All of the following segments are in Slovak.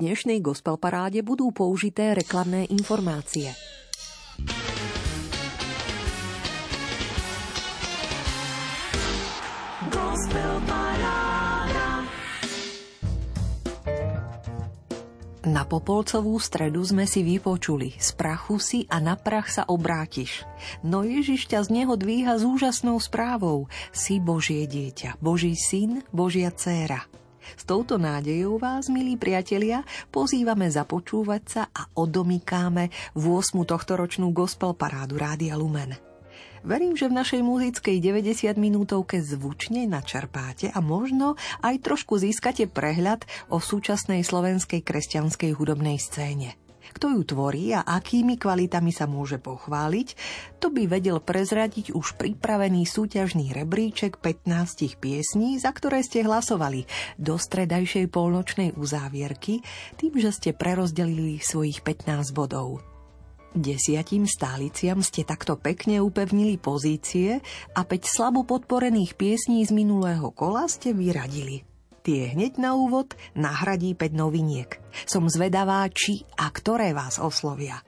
dnešnej gospel paráde budú použité reklamné informácie. Na Popolcovú stredu sme si vypočuli Z prachu si a na prach sa obrátiš. No Ježiš ťa z neho dvíha s úžasnou správou. Si Božie dieťa, Boží syn, Božia dcéra. S touto nádejou vás, milí priatelia, pozývame započúvať sa a odomykáme v 8. tohtoročnú gospel parádu Rádia Lumen. Verím, že v našej muzickej 90 minútovke zvučne načerpáte a možno aj trošku získate prehľad o súčasnej slovenskej kresťanskej hudobnej scéne. Kto ju tvorí a akými kvalitami sa môže pochváliť, to by vedel prezradiť už pripravený súťažný rebríček 15 piesní, za ktoré ste hlasovali do stredajšej polnočnej uzávierky, tým, že ste prerozdelili svojich 15 bodov. Desiatim stáliciam ste takto pekne upevnili pozície a 5 slabo podporených piesní z minulého kola ste vyradili. Tie hneď na úvod nahradí 5 noviniek. Som zvedavá, či a ktoré vás oslovia.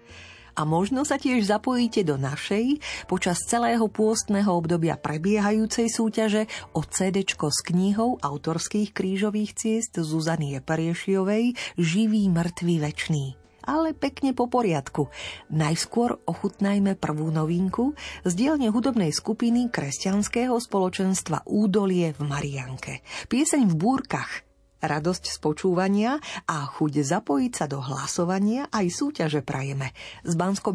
A možno sa tiež zapojíte do našej počas celého pôstneho obdobia prebiehajúcej súťaže o CD s knihou autorských krížových ciest Zuzanie Periešiovej Živý, mŕtvý, večný ale pekne po poriadku. Najskôr ochutnajme prvú novinku z dielne hudobnej skupiny kresťanského spoločenstva Údolie v Marianke. Pieseň v búrkach radosť z počúvania a chuť zapojiť sa do hlasovania aj súťaže prajeme. Z bansko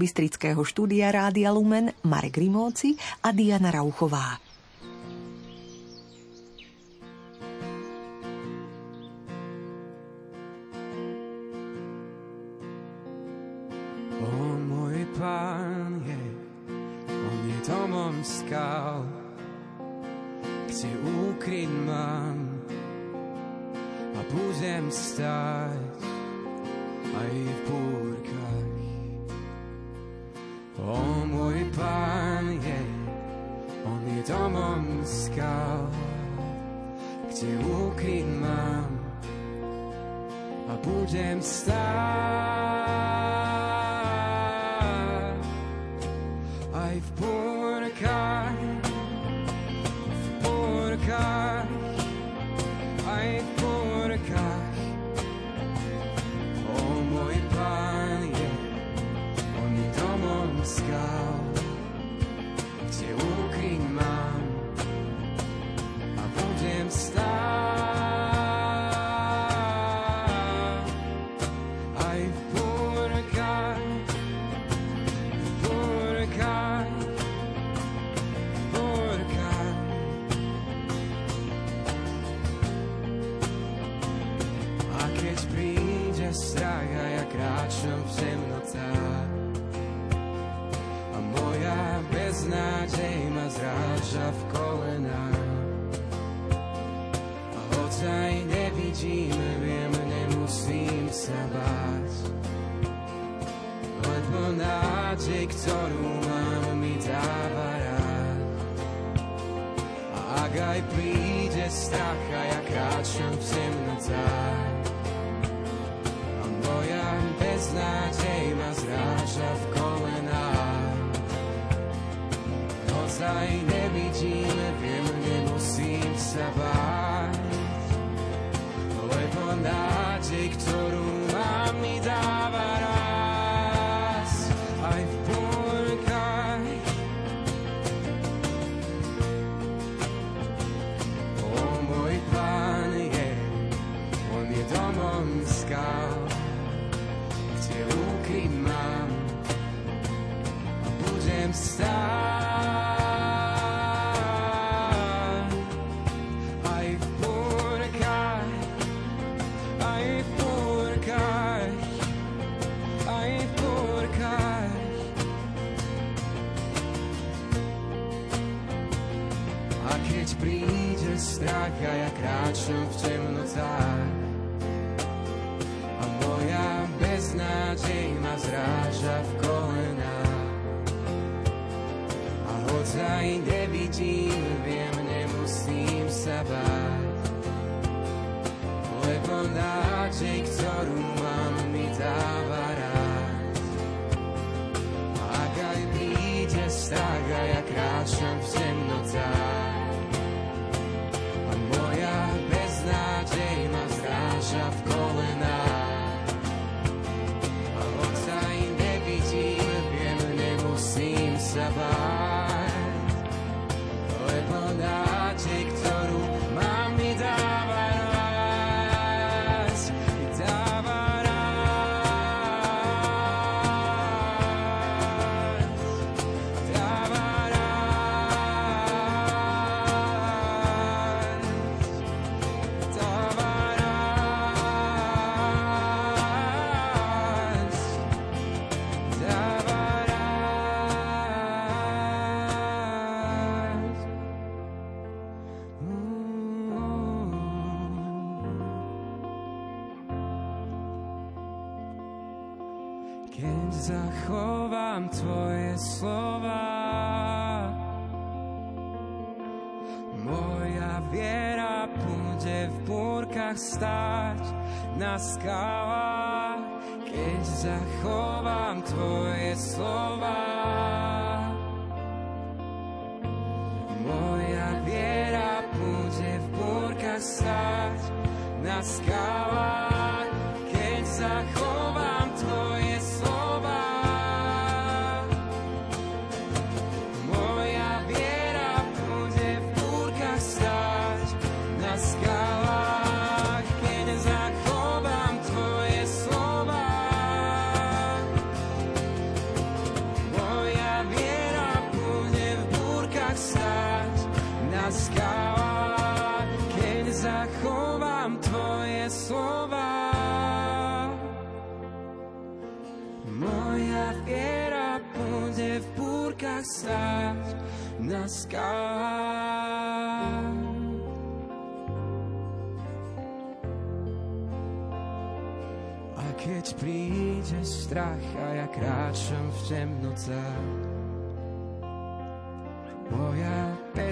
štúdia Rádia Lumen Marek Rimóci a Diana Rauchová. Pán je, On je domom skal, kde ukryť mám a budem stať aj v búrkach. O môj Pán je, On je domom skal, kde ukryť mám a budem Life Bordekai, Bordekai, a Bordekai. O mój Panie, on domom sky.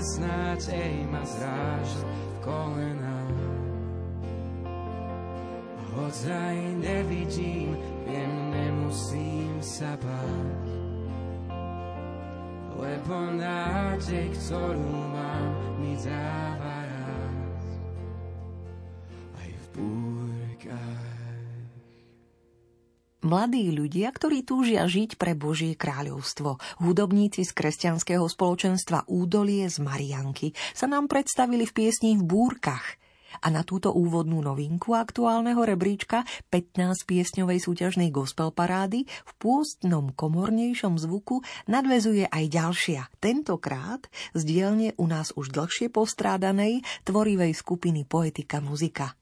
Beznádej ma zráža v kolenách. A hoď aj nevidím, viem, nemusím sa báť. Lebo nádej, ktorú mám, mi dáva Mladí ľudia, ktorí túžia žiť pre Božie kráľovstvo, hudobníci z kresťanského spoločenstva Údolie z Marianky, sa nám predstavili v piesni v búrkach. A na túto úvodnú novinku aktuálneho rebríčka 15 piesňovej súťažnej gospel parády v pôstnom komornejšom zvuku nadvezuje aj ďalšia, tentokrát z dielne u nás už dlhšie postrádanej tvorivej skupiny Poetika muzika.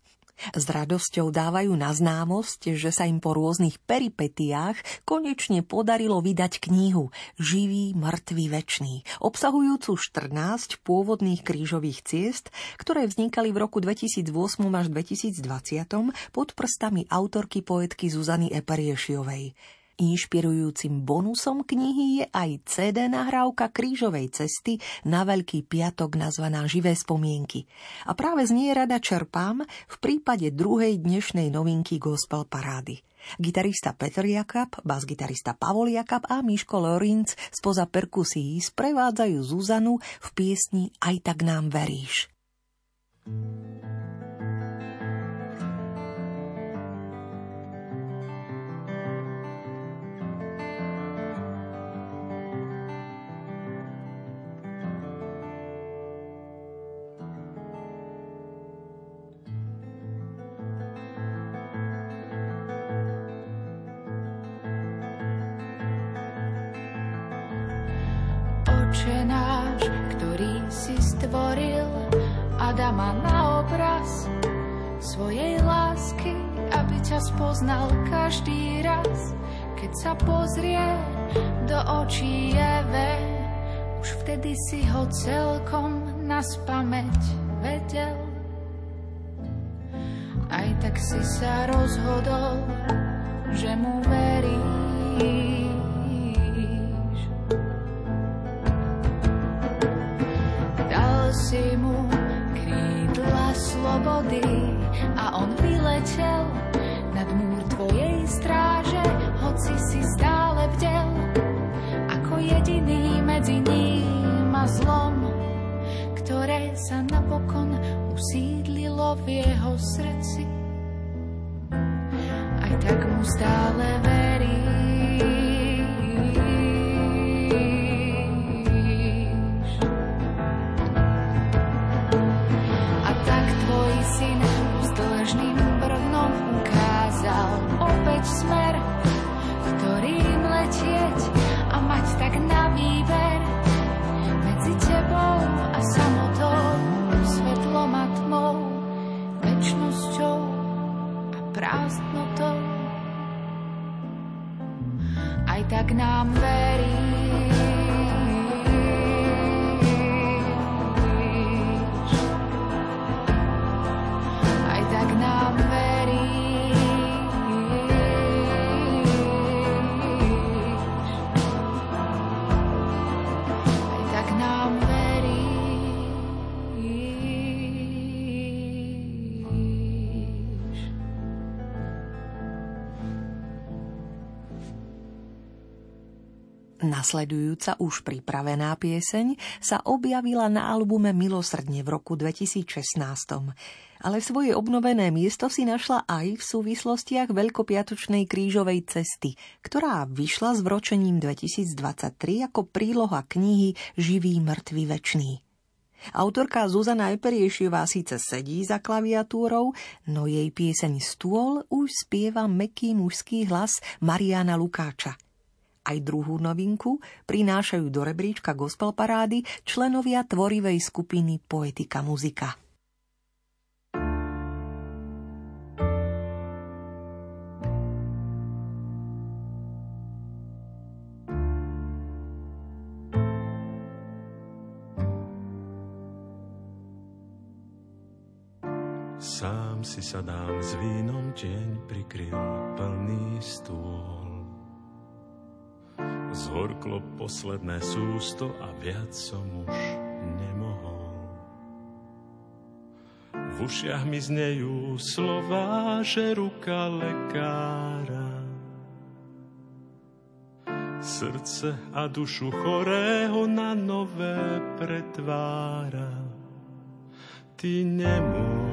S radosťou dávajú na známosť, že sa im po rôznych peripetiách konečne podarilo vydať knihu Živý, mŕtvý, večný, obsahujúcu 14 pôvodných krížových ciest, ktoré vznikali v roku 2008 až 2020 pod prstami autorky poetky Zuzany Eperiešiovej. Inšpirujúcim bonusom knihy je aj CD nahrávka krížovej cesty na Veľký piatok nazvaná Živé spomienky. A práve z nej rada čerpám v prípade druhej dnešnej novinky Gospel Parády. Gitarista Petr Jakab, bas-gitarista Pavol Jakab a Miško Lorinc spoza perkusí sprevádzajú Zuzanu v piesni Aj tak nám veríš. Oče svojej lásky, aby ťa spoznal každý raz, keď sa pozrie do očí Eve. Už vtedy si ho celkom na spameť vedel. Aj tak si sa rozhodol, že mu veríš. Dal si mu krídla slobody a on vyletel nad múr tvojej stráže, hoci si stále bdel, ako jediný medzi ním a zlom, ktoré sa napokon usídlilo v jeho srdci. Aj tak mu stále veríš. Tak nám veríš. Nasledujúca už pripravená pieseň sa objavila na albume Milosrdne v roku 2016. Ale svoje obnovené miesto si našla aj v súvislostiach Veľkopiatočnej krížovej cesty, ktorá vyšla s vročením 2023 ako príloha knihy Živý, mŕtvy, večný. Autorka Zuzana Eperiešiová síce sedí za klaviatúrou, no jej pieseň Stôl už spieva meký mužský hlas Mariana Lukáča. Aj druhú novinku prinášajú do rebríčka gospel parády členovia tvorivej skupiny Poetika muzika. Sám si sadám s vínom, deň prikryl plný stôl. Zhorklo posledné sústo a viac som už nemohol. V ušiach mi znejú slova, že ruka lekára srdce a dušu chorého na nové pretvára. Ty nemôžeš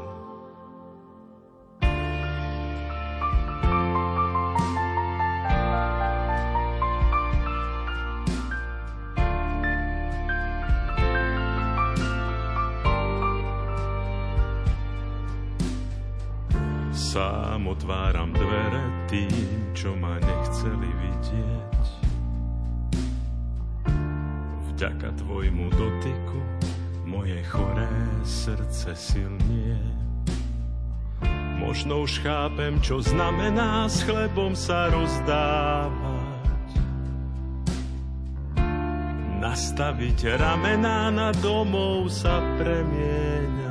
Srdce silnie. Možno už chápem, čo znamená s chlebom sa rozdávať. Nastaviť ramená na domov sa premieňať.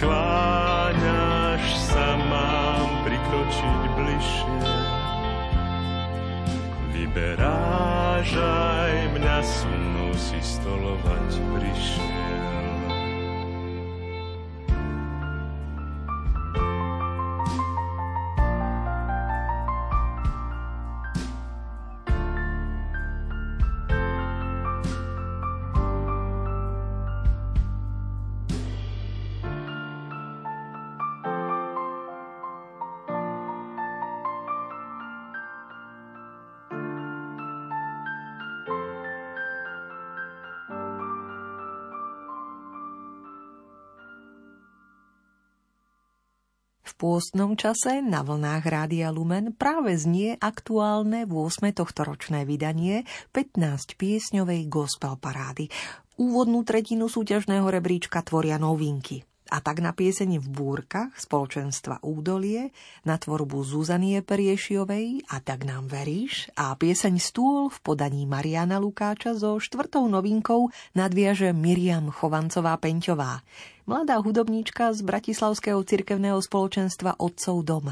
skláňaš sa, mám prikročiť bližšie. Vyberáš aj mňa so mnou si stolovať prišiel. Pôstnom čase na vlnách Rádia Lumen práve znie aktuálne 8. tohtoročné vydanie 15 piesňovej gospel parády. Úvodnú tretinu súťažného rebríčka tvoria novinky. A tak na piesene v búrkach spoločenstva Údolie, na tvorbu Zuzanie Periešiovej a tak nám veríš a pieseň Stôl v podaní Mariana Lukáča so štvrtou novinkou nadviaže Miriam Chovancová-Peňťová, mladá hudobníčka z Bratislavského cirkevného spoločenstva Otcov dom.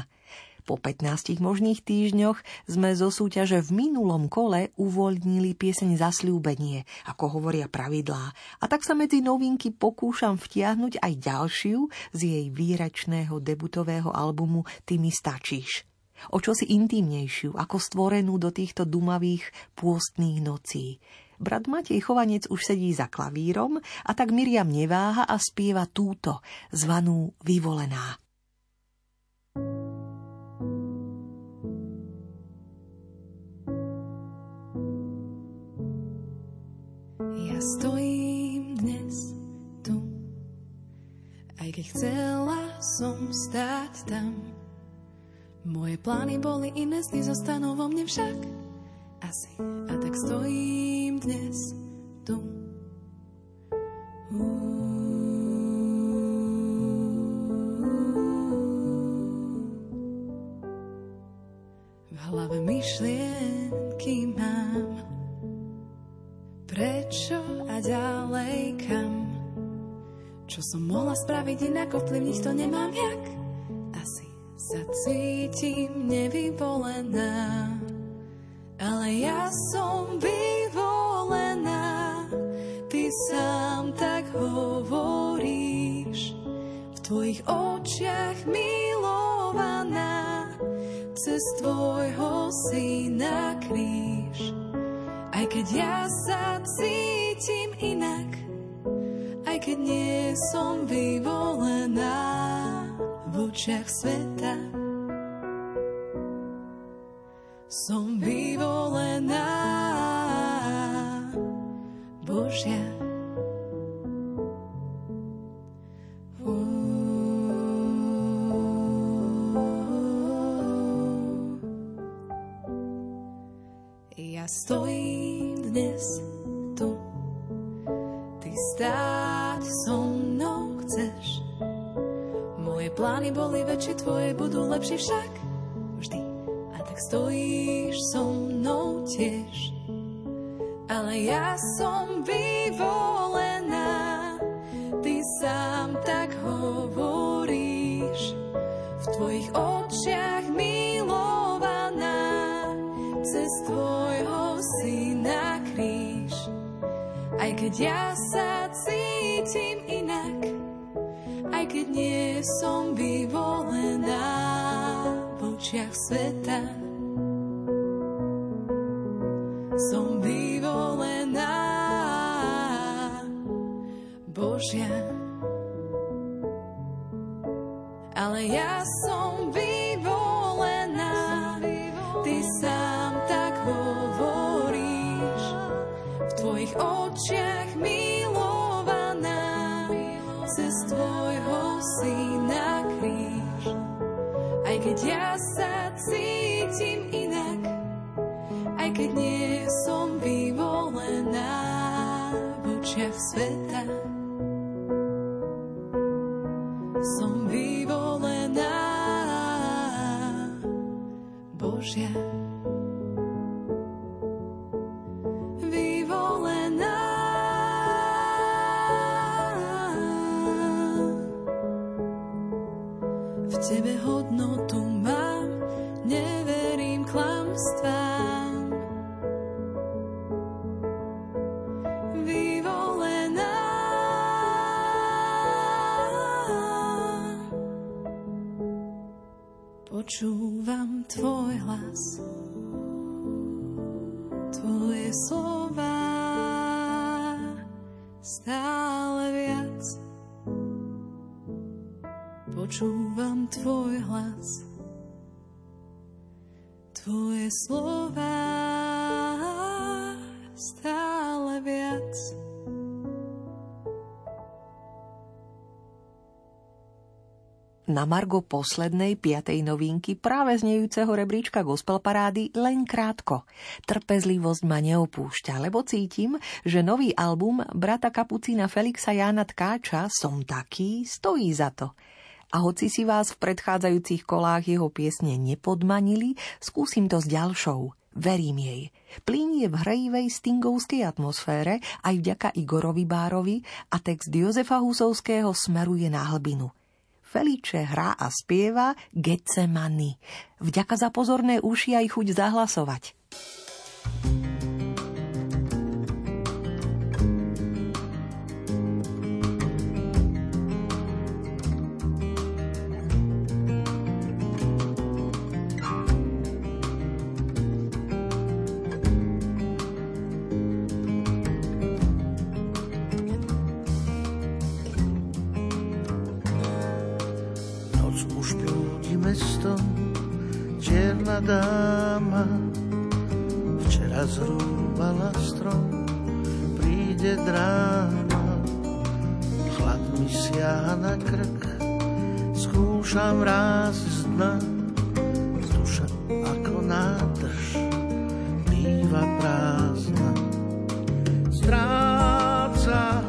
Po 15 možných týždňoch sme zo súťaže v minulom kole uvoľnili pieseň Zasľúbenie, ako hovoria pravidlá. A tak sa medzi novinky pokúšam vtiahnuť aj ďalšiu z jej výračného debutového albumu Ty mi stačíš. O čosi intimnejšiu, ako stvorenú do týchto dumavých pôstných nocí. Brat Matej Chovanec už sedí za klavírom a tak Miriam neváha a spieva túto, zvanú Vyvolená. Ja stojím dnes tu. Aj keď chcela som stáť tam, moje plány boli iné, sny zostanú vo mne však. Asi. A tak stojím dnes tu. V hlave myšlienky mám Prečo a ďalej kam? Čo som mohla spraviť inak Ovplyvniť to nemám jak. Asi sa cítim nevyvolená Ale ja som vyvolená. Ty sám tak hovoríš V tvojich očiach milovaná Cez tvojho syna kríž aj keď ja sa cítim inak, aj keď nie som vyvolená v očiach sveta. Som vyvolená Božia. Stojím dnes tu, ty stáť so mnou chceš. Moje plány boli väčšie, tvoje budú lepšie však vždy. A tak stojíš so mnou tiež. Ale ja som vyvolená, ty sám tak hovoríš. V tvojich očiach Aj keď ja sa cítim inak, aj keď nie som vyvolená v očiach sveta. Som vyvolená Božia. Ale ja som ja sa cítim inak, aj keď nie som vyvolená v očiach sveta. Som vyvolená Božia. Počúvam tvoj hlas, tvoje slova stále viac. Počúvam tvoj hlas, tvoje slova Na Margo poslednej piatej novinky práve znejúceho rebríčka gospel parády len krátko. Trpezlivosť ma neopúšťa, lebo cítim, že nový album brata kapucína Felixa Jána Tkáča Som taký stojí za to. A hoci si vás v predchádzajúcich kolách jeho piesne nepodmanili, skúsim to s ďalšou. Verím jej. Plín v hrejivej stingovskej atmosfére aj vďaka Igorovi Bárovi a text Jozefa Husovského smeruje na hlbinu. Feliče hrá a spieva Getsemani. Vďaka za pozorné uši aj chuť zahlasovať. Noc dáma, včera zrúbala strom, príde dráma, chlad mi siaha na krk, skúšam raz z dna, duša ako nádrž, býva prázdna. Stráca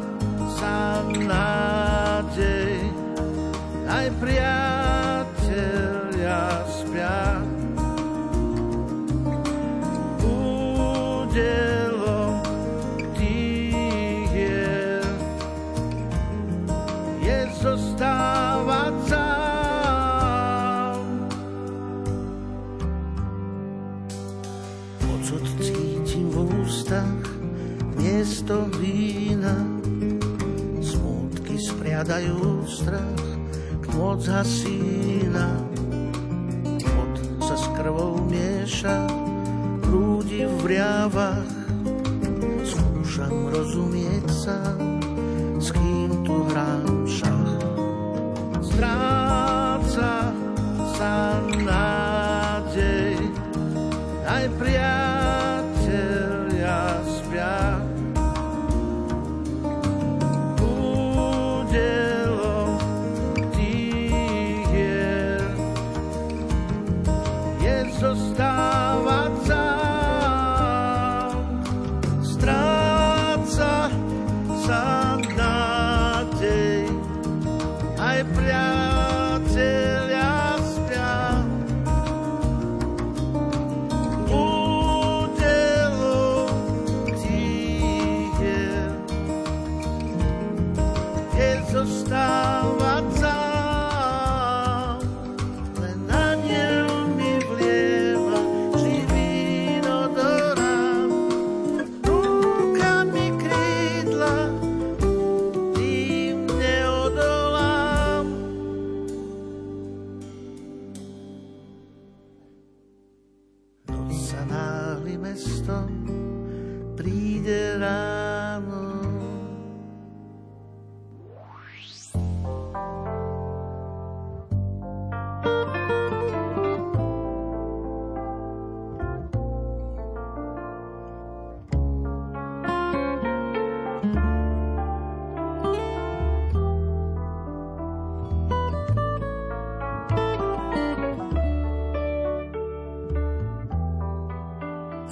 sa nádej, aj spriadajú strach k moc hasína. Pot sa s krvou mieša, prúdi v vriavach, skúšam rozumieť sa, s kým tu hrám šach. Stráca sa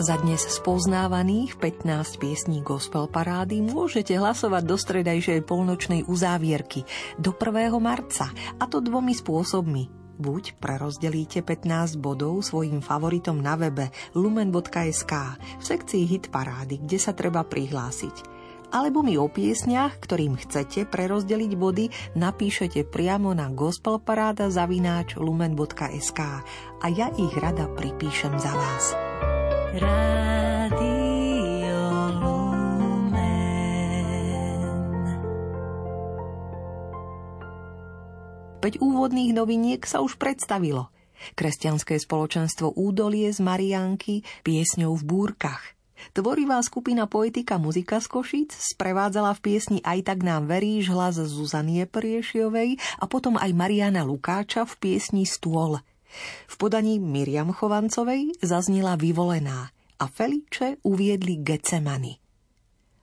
Za dnes spoznávaných 15 piesní gospel parády môžete hlasovať do stredajšej polnočnej uzávierky do 1. marca, a to dvomi spôsobmi. Buď prerozdelíte 15 bodov svojim favoritom na webe lumen.sk v sekcii hit parády, kde sa treba prihlásiť. Alebo mi o piesniach, ktorým chcete prerozdeliť body, napíšete priamo na gospelparáda zavináč lumen.sk a ja ich rada pripíšem za vás. Radio Lumen. Päť úvodných noviniek sa už predstavilo. Kresťanské spoločenstvo Údolie z Mariánky piesňou v búrkach. Tvorivá skupina Poetika muzika z Košic sprevádzala v piesni Aj tak nám veríš hlas Zuzanie Priešiovej a potom aj Mariana Lukáča v piesni Stôl. V podaní Miriam Chovancovej zaznila Vyvolená a Feliče uviedli Getsemany.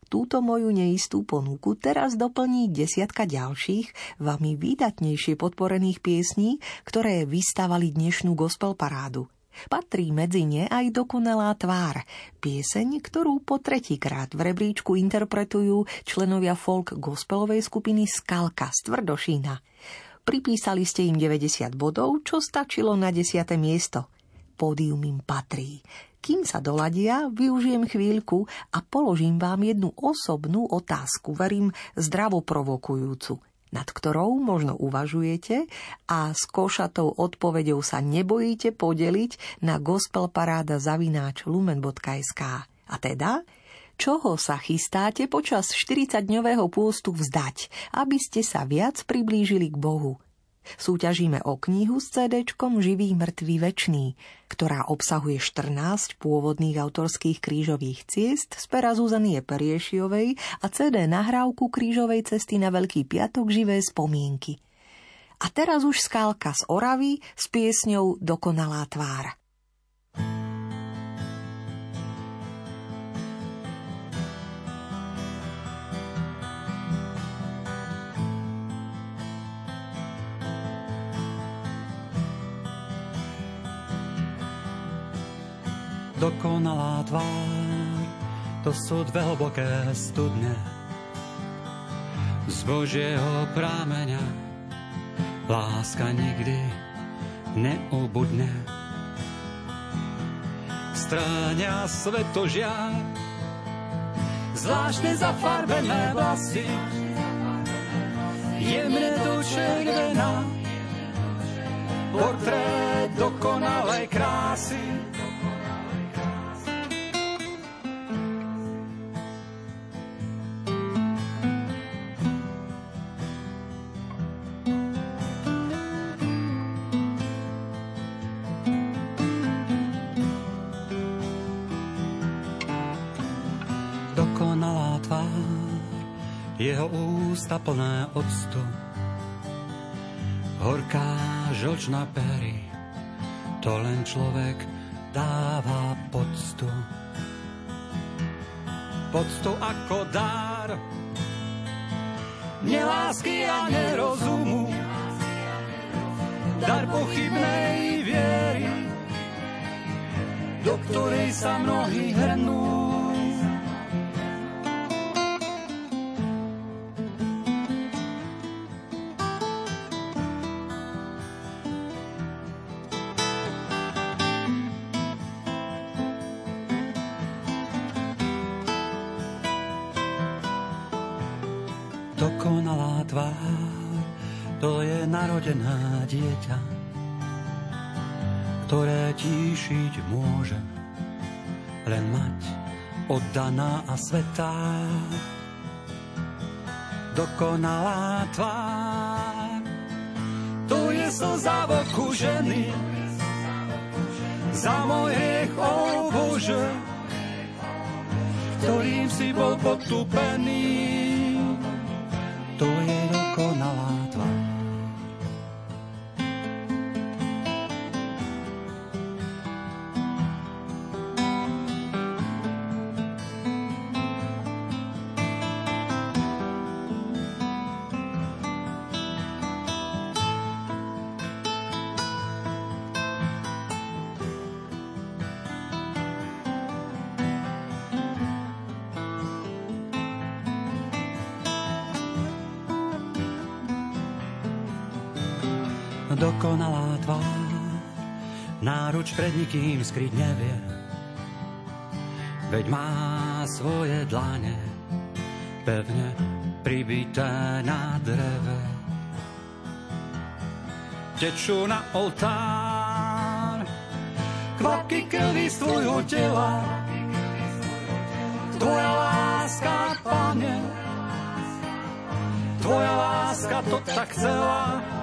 Túto moju neistú ponuku teraz doplní desiatka ďalších, vami výdatnejšie podporených piesní, ktoré vystavali dnešnú gospel parádu. Patrí medzi ne aj dokonalá tvár, pieseň, ktorú po tretíkrát v rebríčku interpretujú členovia folk gospelovej skupiny Skalka z Tvrdošína. Pripísali ste im 90 bodov, čo stačilo na 10. miesto. Pódium im patrí. Kým sa doladia, využijem chvíľku a položím vám jednu osobnú otázku, verím zdravo provokujúcu, nad ktorou možno uvažujete a s košatou odpovedou sa nebojíte podeliť na gospelparáda zavináč lumen.sk. A teda, čoho sa chystáte počas 40-dňového pôstu vzdať, aby ste sa viac priblížili k Bohu. Súťažíme o knihu s CD Živý, mŕtvý, večný, ktorá obsahuje 14 pôvodných autorských krížových ciest z pera Zuzanie Periešiovej a CD nahrávku krížovej cesty na Veľký piatok živé spomienky. A teraz už skálka z Oravy s piesňou Dokonalá tvár. Dokonalá tvár, to sú dve hlboké studne. Z Božieho prámeňa láska nikdy neubudne. Stráňa svetožiar, zvláštne zafarbené vlasy, jemne do červená, portrét dokonalej krásy. Jeho ústa plné octu, horká žlčná pery, to len človek dáva poctu. Poctu ako dár, nelásky a nerozumu, dar pochybnej viery, do ktorej sa mnohí hrnú. Dokonalá tvár, to je narodená dieťa, ktoré tíšiť môže len mať oddaná a svetá. Dokonalá tvár, to je slza v ženy, za môj hriech, o Bože, ktorým si bol potupený to je dokonalá náruč pred nikým skryť nevie. Veď má svoje dlane pevne pribité na dreve. Tečú na oltár kvapky krvi z tvojho tela. Tvoja láska, pane, tvoja láska to tak chcela.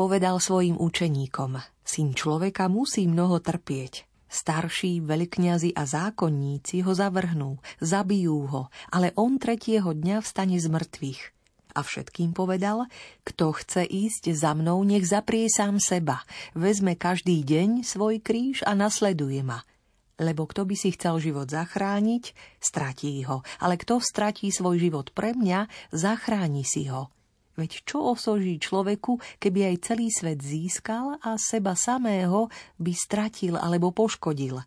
Povedal svojim učeníkom, syn človeka musí mnoho trpieť. Starší, veľkňazi a zákonníci ho zavrhnú, zabijú ho, ale on tretieho dňa vstane z mŕtvych. A všetkým povedal, kto chce ísť za mnou, nech zaprie sám seba, vezme každý deň svoj kríž a nasleduje ma. Lebo kto by si chcel život zachrániť, stratí ho, ale kto stratí svoj život pre mňa, zachráni si ho. Veď čo osoží človeku, keby aj celý svet získal a seba samého by stratil alebo poškodil?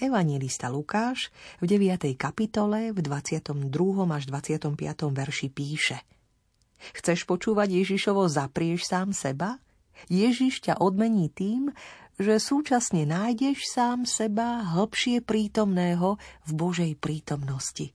Evangelista Lukáš v 9. kapitole v 22. až 25. verši píše Chceš počúvať Ježišovo zaprieš sám seba? Ježiš ťa odmení tým, že súčasne nájdeš sám seba hlbšie prítomného v Božej prítomnosti.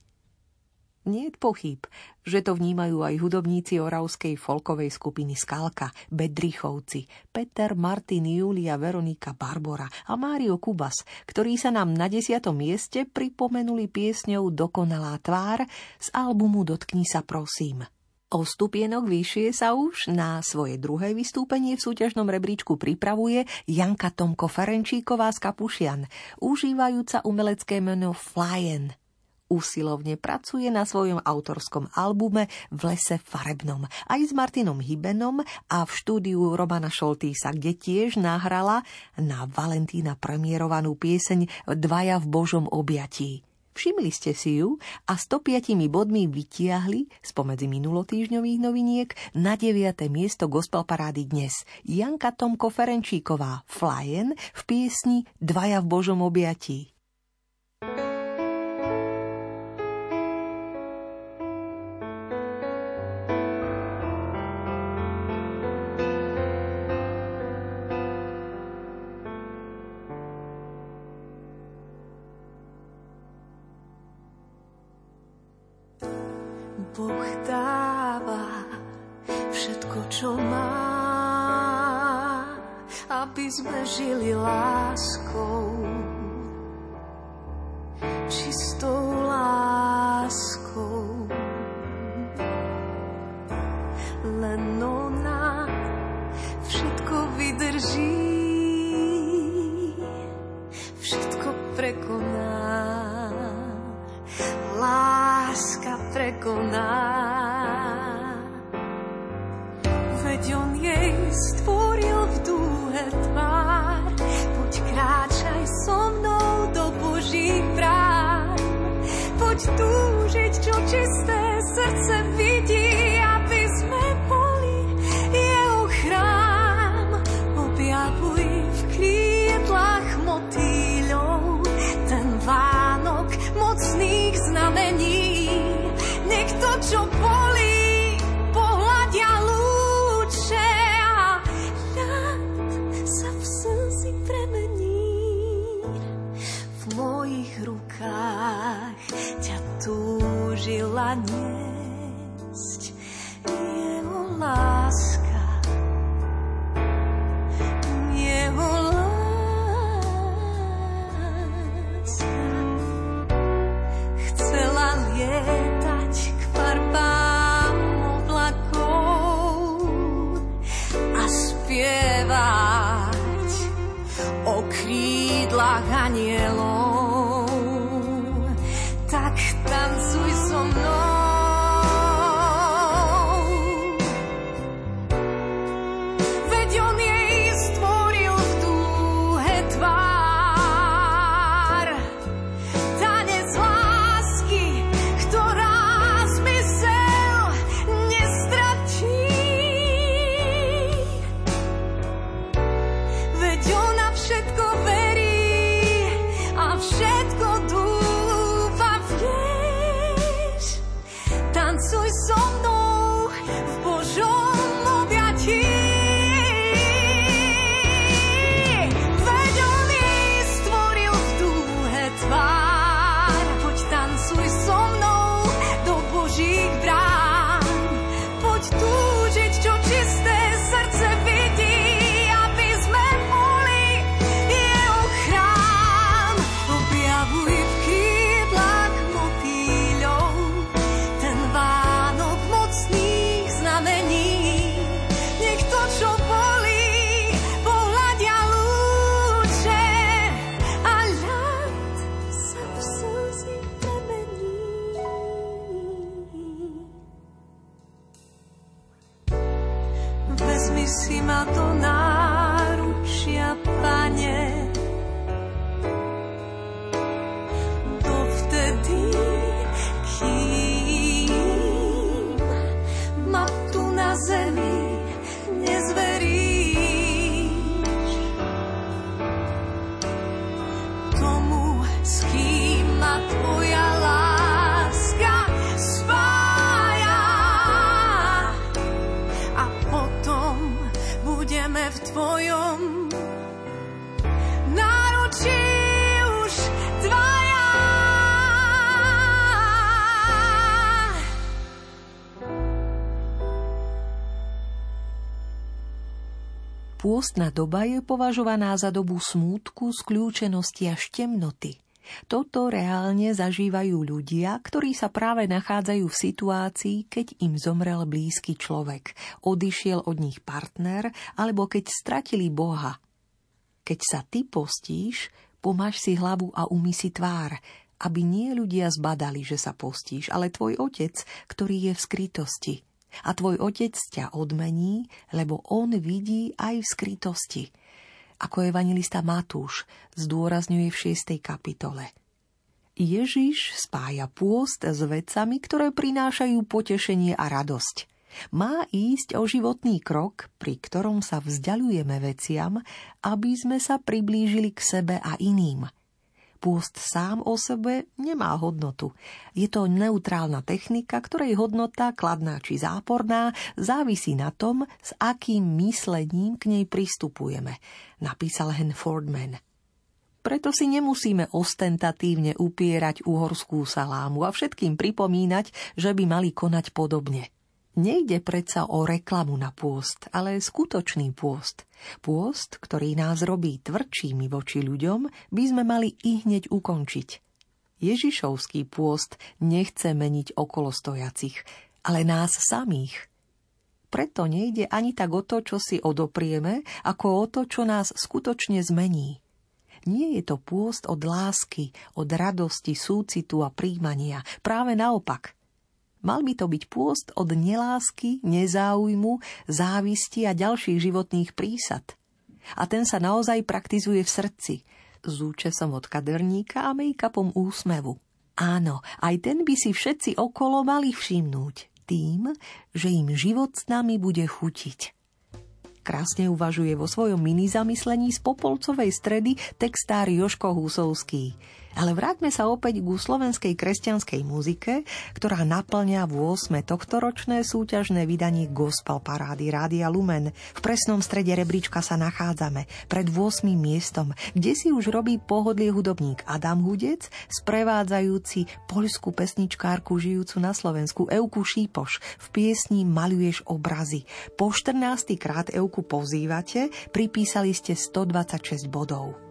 Nie je pochyb, že to vnímajú aj hudobníci oravskej folkovej skupiny Skalka, Bedrichovci, Peter, Martin, Julia, Veronika, Barbora a Mário Kubas, ktorí sa nám na desiatom mieste pripomenuli piesňou Dokonalá tvár z albumu Dotkni sa prosím. O stupienok vyššie sa už na svoje druhé vystúpenie v súťažnom rebríčku pripravuje Janka Tomko Ferenčíková z Kapušian, užívajúca umelecké meno Flyen – usilovne pracuje na svojom autorskom albume V lese farebnom aj s Martinom Hibenom a v štúdiu Romana Šoltýsa, kde tiež nahrala na Valentína premiérovanú pieseň Dvaja v Božom objatí. Všimli ste si ju a 105 bodmi vytiahli spomedzi minulotýžňových noviniek na 9. miesto gospel parády dnes. Janka Tomko Ferenčíková Flyen v piesni Dvaja v Božom objatí. Čisté srdce vidí, budeme v Tvojom náručí už dvaja. Pôstna doba je považovaná za dobu smútku, skľúčenosti a temnoty – toto reálne zažívajú ľudia, ktorí sa práve nachádzajú v situácii, keď im zomrel blízky človek, odišiel od nich partner alebo keď stratili Boha. Keď sa ty postíš, pomáš si hlavu a umy si tvár, aby nie ľudia zbadali, že sa postíš, ale tvoj otec, ktorý je v skrytosti. A tvoj otec ťa odmení, lebo on vidí aj v skrytosti – ako evangelista Matúš zdôrazňuje v 6. kapitole. Ježiš spája pôst s vecami, ktoré prinášajú potešenie a radosť. Má ísť o životný krok, pri ktorom sa vzdialujeme veciam, aby sme sa priblížili k sebe a iným – Pôst sám o sebe nemá hodnotu. Je to neutrálna technika, ktorej hodnota, kladná či záporná, závisí na tom, s akým myslením k nej pristupujeme, napísal Hen Fordman. Preto si nemusíme ostentatívne upierať uhorskú salámu a všetkým pripomínať, že by mali konať podobne – Nejde predsa o reklamu na pôst, ale skutočný pôst. Pôst, ktorý nás robí tvrdšími voči ľuďom, by sme mali i hneď ukončiť. Ježišovský pôst nechce meniť okolo stojacich, ale nás samých. Preto nejde ani tak o to, čo si odoprieme, ako o to, čo nás skutočne zmení. Nie je to pôst od lásky, od radosti, súcitu a príjmania. Práve naopak – Mal by to byť pôst od nelásky, nezáujmu, závisti a ďalších životných prísad. A ten sa naozaj praktizuje v srdci, s účesom od kaderníka a make-upom úsmevu. Áno, aj ten by si všetci okolo mali všimnúť, tým, že im život s nami bude chutiť. Krásne uvažuje vo svojom mini zamyslení z Popolcovej stredy textár Joško Husovský – ale vráťme sa opäť ku slovenskej kresťanskej muzike, ktorá naplňa v 8. tohtoročné súťažné vydanie Gospel Parády Rádia Lumen. V presnom strede rebríčka sa nachádzame, pred 8. miestom, kde si už robí pohodlie hudobník Adam Hudec, sprevádzajúci poľskú pesničkárku žijúcu na Slovensku Euku Šípoš v piesni Maluješ obrazy. Po 14. krát Euku pozývate, pripísali ste 126 bodov.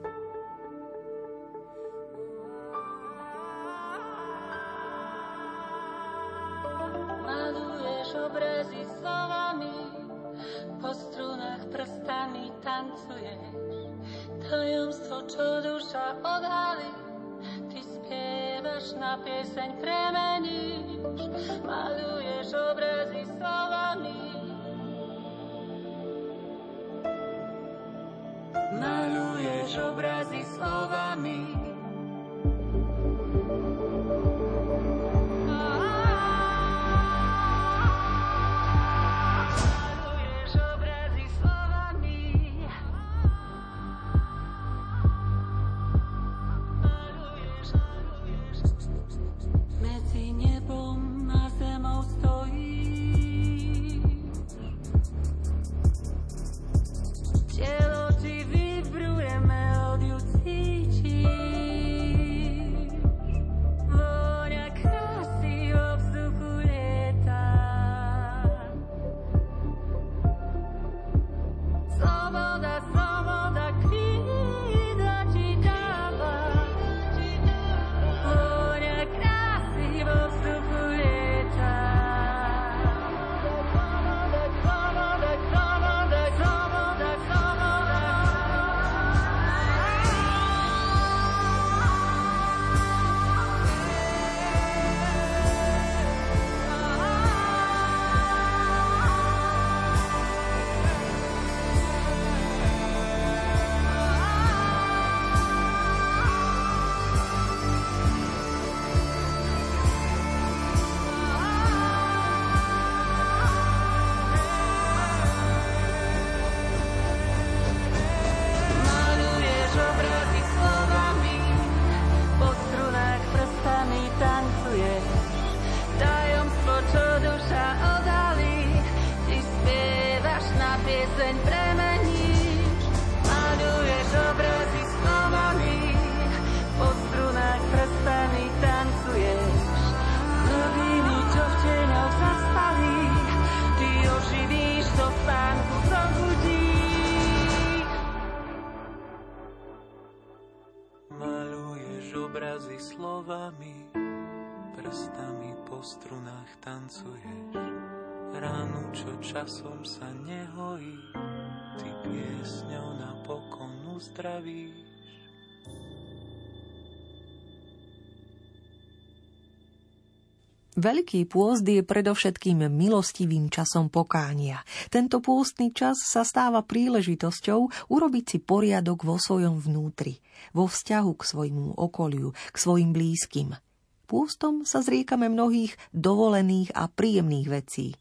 Veľký pôst je predovšetkým milostivým časom pokánia. Tento pôstny čas sa stáva príležitosťou urobiť si poriadok vo svojom vnútri, vo vzťahu k svojmu okoliu, k svojim blízkym. Pôstom sa zriekame mnohých dovolených a príjemných vecí.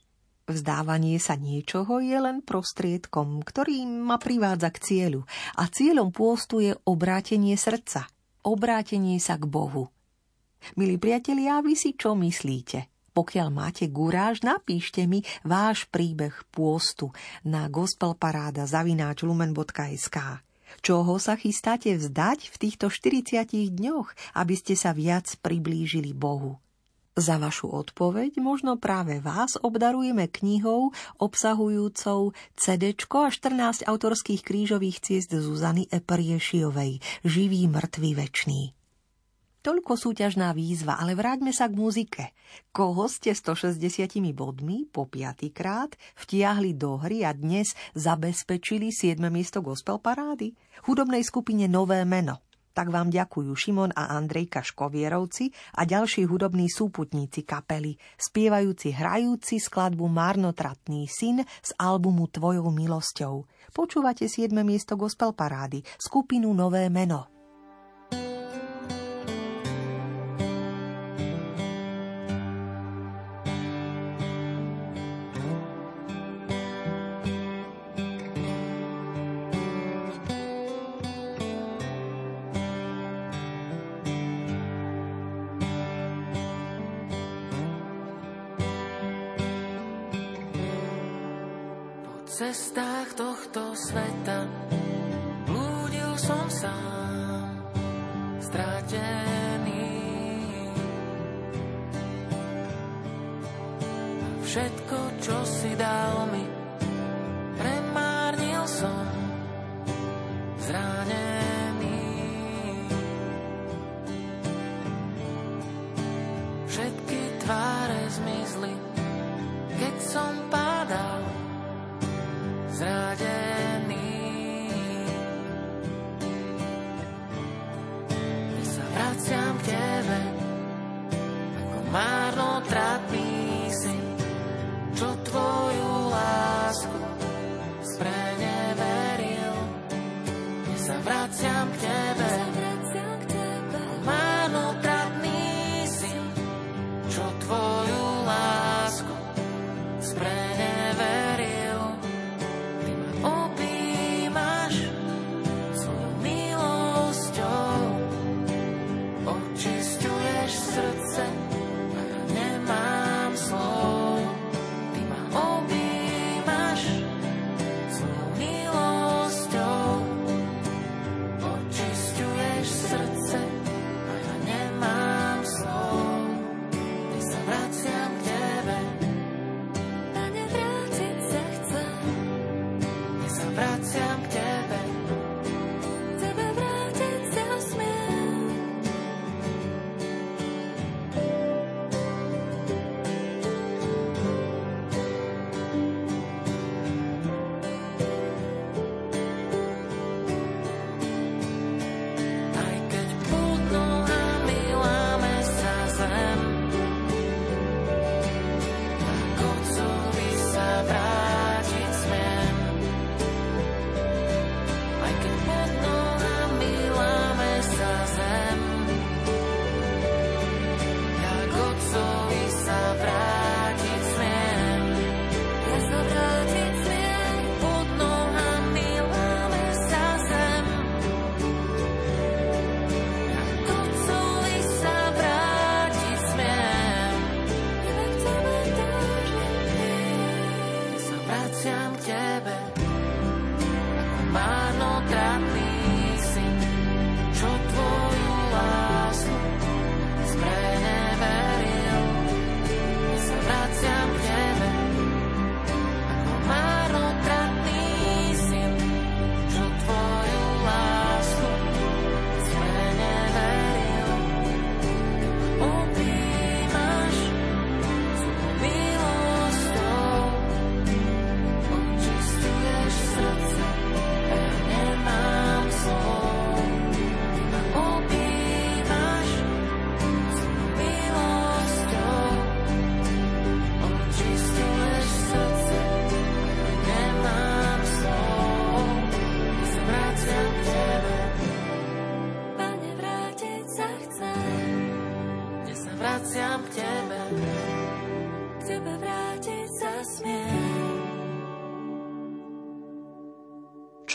Vzdávanie sa niečoho je len prostriedkom, ktorý ma privádza k cieľu. A cieľom pôstu je obrátenie srdca, obrátenie sa k Bohu. Milí priatelia, vy si čo myslíte? Pokiaľ máte guráž, napíšte mi váš príbeh pôstu na gospelparáda zavináč lumen.sk. Čoho sa chystáte vzdať v týchto 40 dňoch, aby ste sa viac priblížili Bohu? Za vašu odpoveď možno práve vás obdarujeme knihou obsahujúcou CD a 14 autorských krížových ciest Zuzany Epriešiovej Živý, mŕtvý, večný. Toľko súťažná výzva, ale vráťme sa k muzike. Koho ste 160 bodmi po piatýkrát vtiahli do hry a dnes zabezpečili 7. miesto gospel parády? Hudobnej skupine Nové meno. Tak vám ďakujú Šimon a Andrejka Škovierovci a ďalší hudobní súputníci kapely, spievajúci hrajúci skladbu Marnotratný syn z albumu Tvojou milosťou. Počúvate 7. miesto gospel parády, skupinu Nové meno.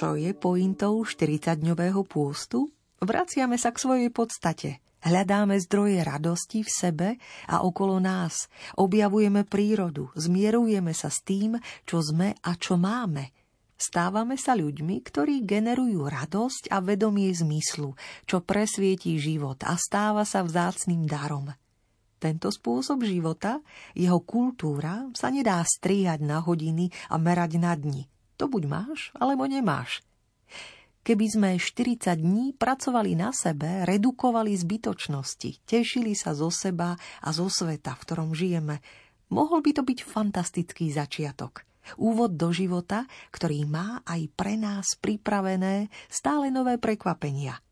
Čo je pointou 40-dňového pôstu? Vraciame sa k svojej podstate. Hľadáme zdroje radosti v sebe a okolo nás. Objavujeme prírodu, zmierujeme sa s tým, čo sme a čo máme. Stávame sa ľuďmi, ktorí generujú radosť a vedomie zmyslu, čo presvietí život a stáva sa vzácným darom. Tento spôsob života, jeho kultúra sa nedá strihať na hodiny a merať na dni. To buď máš, alebo nemáš. Keby sme 40 dní pracovali na sebe, redukovali zbytočnosti, tešili sa zo seba a zo sveta, v ktorom žijeme, mohol by to byť fantastický začiatok. Úvod do života, ktorý má aj pre nás pripravené stále nové prekvapenia –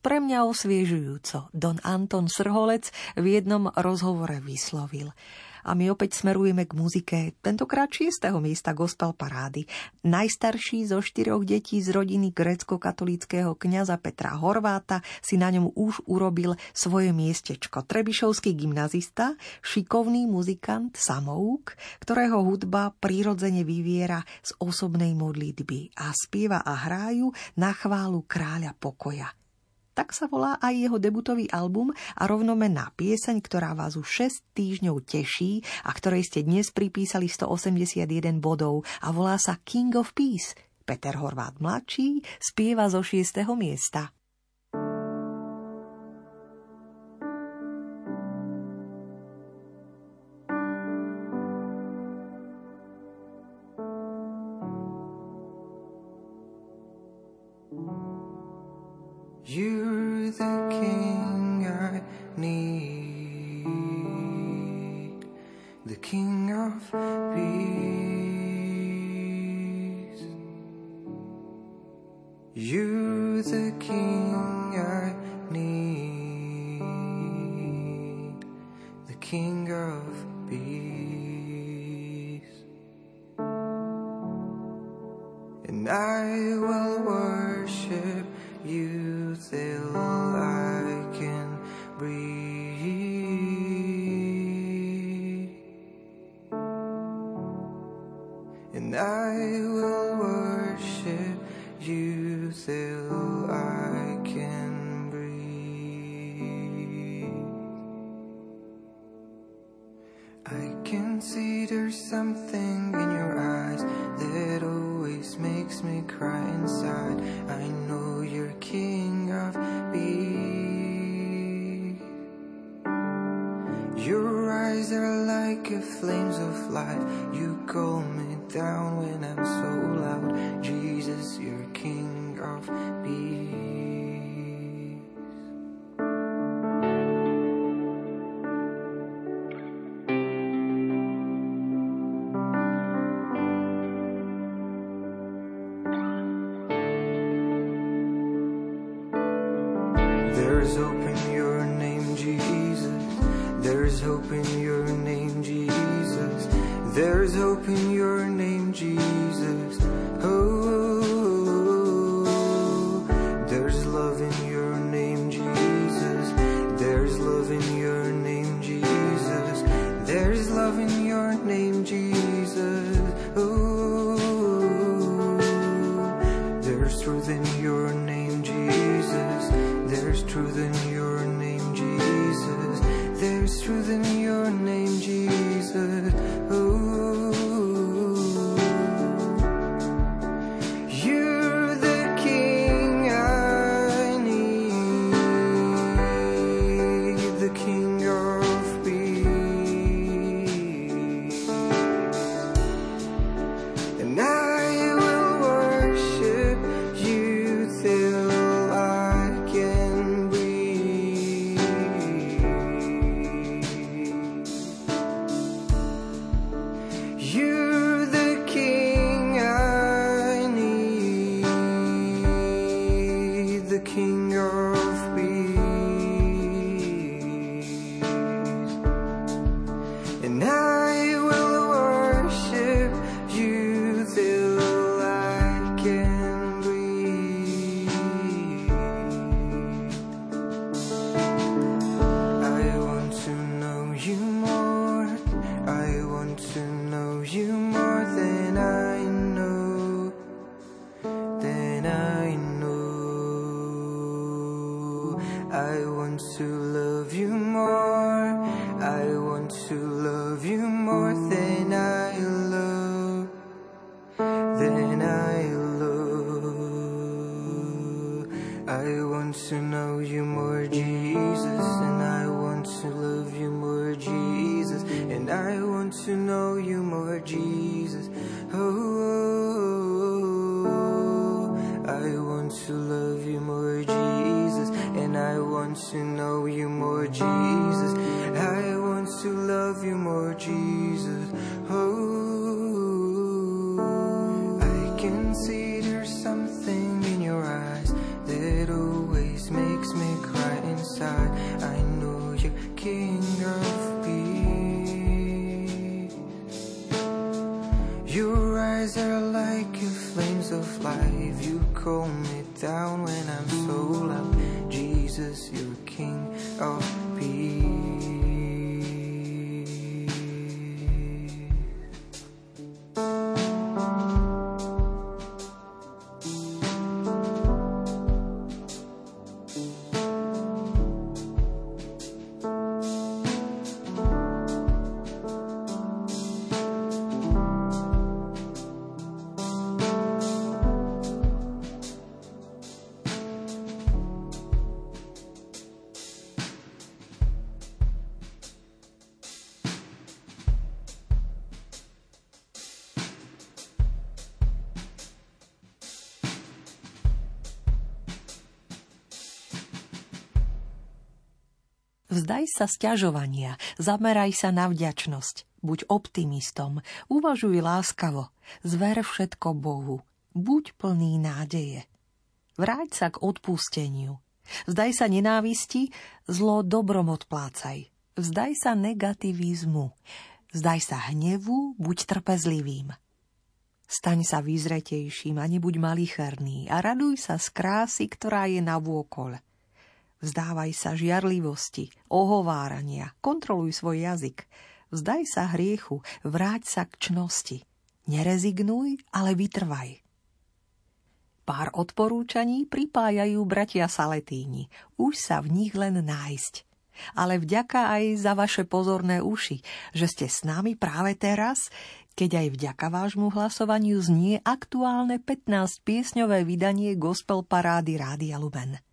pre mňa osviežujúco Don Anton Srholec v jednom rozhovore vyslovil. A my opäť smerujeme k muzike, tentokrát 6. miesta gospel parády. Najstarší zo štyroch detí z rodiny grecko-katolického kňaza Petra Horváta si na ňom už urobil svoje miestečko. Trebišovský gymnazista, šikovný muzikant Samouk, ktorého hudba prirodzene vyviera z osobnej modlitby a spieva a hrájú na chválu kráľa pokoja tak sa volá aj jeho debutový album a rovnomená pieseň, ktorá vás už 6 týždňov teší a ktorej ste dnes pripísali 181 bodov a volá sa King of Peace. Peter Horvát mladší spieva zo 6. miesta. King of peace. Your eyes are like your flames of life. You calm me down when I'm so loud. Jesus, you're King of sa sťažovania, zameraj sa na vďačnosť. Buď optimistom, uvažuj láskavo, zver všetko Bohu, buď plný nádeje. Vráť sa k odpusteniu. Vzdaj sa nenávisti, zlo dobrom odplácaj. Vzdaj sa negativizmu. Vzdaj sa hnevu, buď trpezlivým. Staň sa vyzretejším a nebuď malicherný a raduj sa z krásy, ktorá je na vôkol. Vzdávaj sa žiarlivosti, ohovárania, kontroluj svoj jazyk. Vzdaj sa hriechu, vráť sa k čnosti. Nerezignuj, ale vytrvaj. Pár odporúčaní pripájajú bratia Saletíni. Už sa v nich len nájsť. Ale vďaka aj za vaše pozorné uši, že ste s nami práve teraz, keď aj vďaka vášmu hlasovaniu znie aktuálne 15 piesňové vydanie Gospel Parády Rádia Lumen.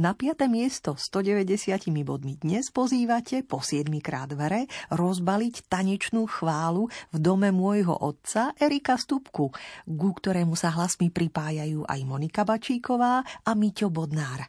Na 5. miesto 190 bodmi dnes pozývate po 7 krát vere rozbaliť tanečnú chválu v dome môjho otca Erika Stupku, ku ktorému sa hlasmi pripájajú aj Monika Bačíková a Miťo Bodnár.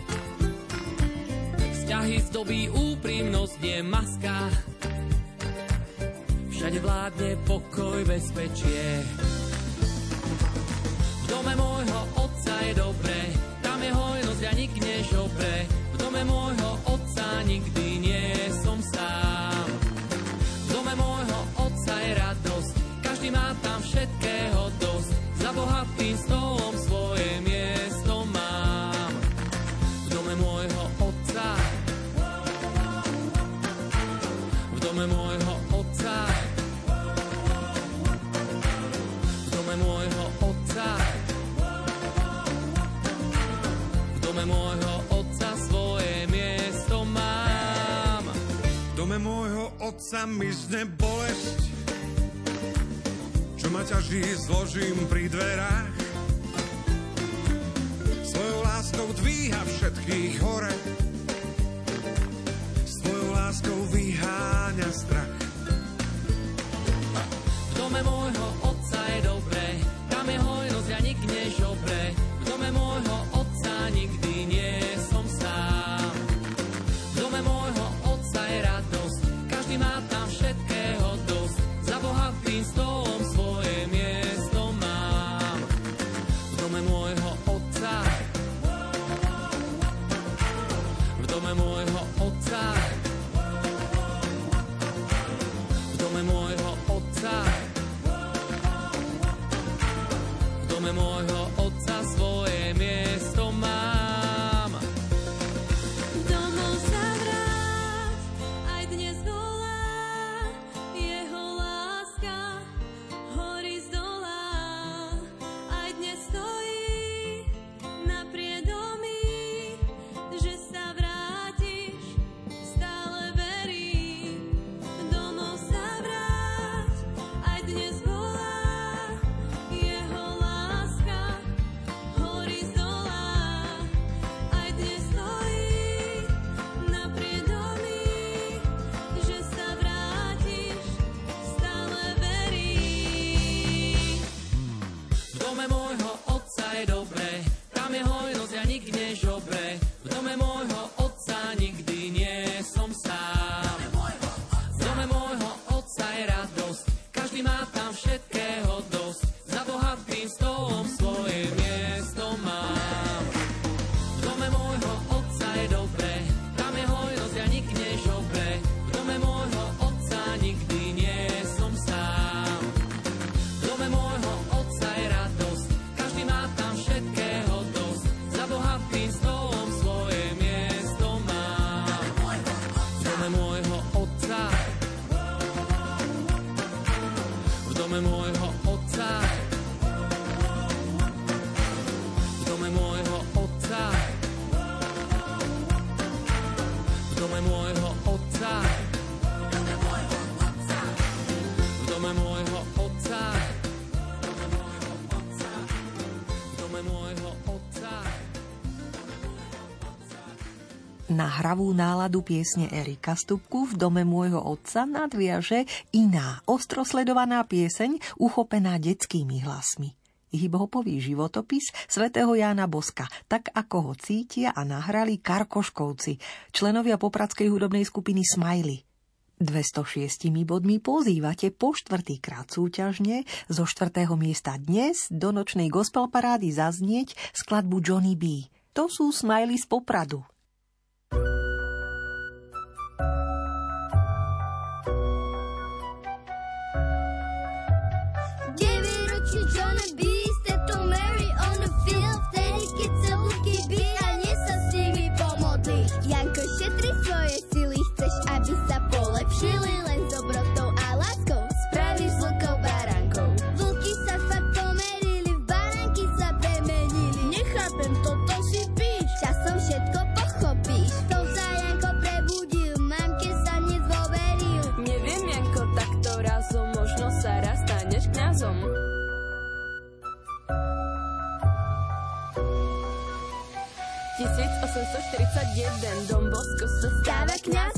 Vzťahy zdobí úprimnosť, nie maska. Všade vládne pokoj, bezpečie. V dome môjho otca je dobre, tam je hojnosť a nik nežobre. V dome môjho otca nikdy nie som sám. V dome môjho otca je radosť, každý má tam všetkého dosť. Za bohatým stolom otca mizne bolesť, čo ma ťaží, zložím pri dverách. Svojou láskou dvíha všetkých hore, láskou vyháňa strach. V dome môjho otca je dobré, tam je hojnosť Jumping storm, slow. Oh, Na hravú náladu piesne Erika Stupku v dome môjho otca nadviaže iná, ostrosledovaná pieseň, uchopená detskými hlasmi. Hiphopový životopis svätého Jána Boska, tak ako ho cítia a nahrali Karkoškovci, členovia popradskej hudobnej skupiny Smiley. 206 bodmi pozývate po štvrtýkrát súťažne zo štvrtého miesta dnes do nočnej gospel parády zaznieť skladbu Johnny B. To sú Smiley z Popradu. you 841 Dom Bosko sa stáva kniaz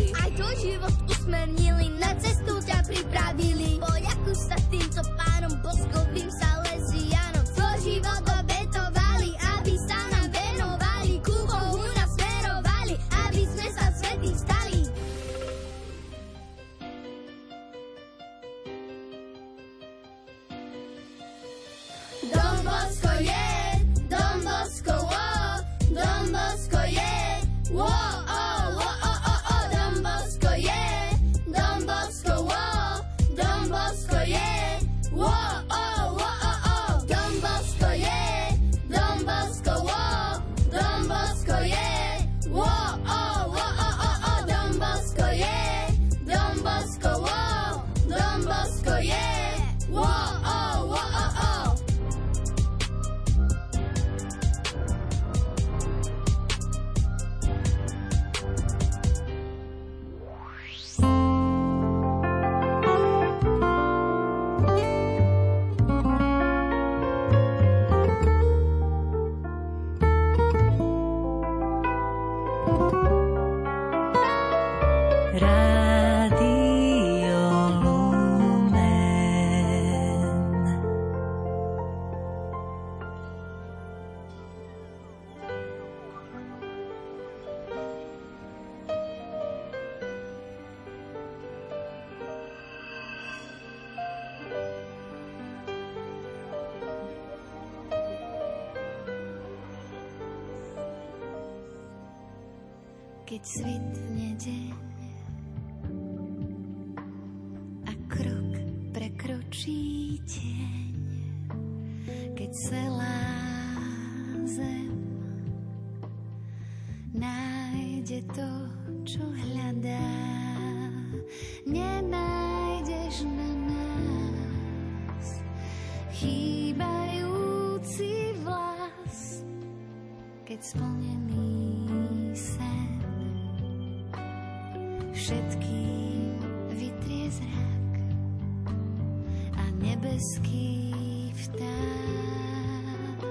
vták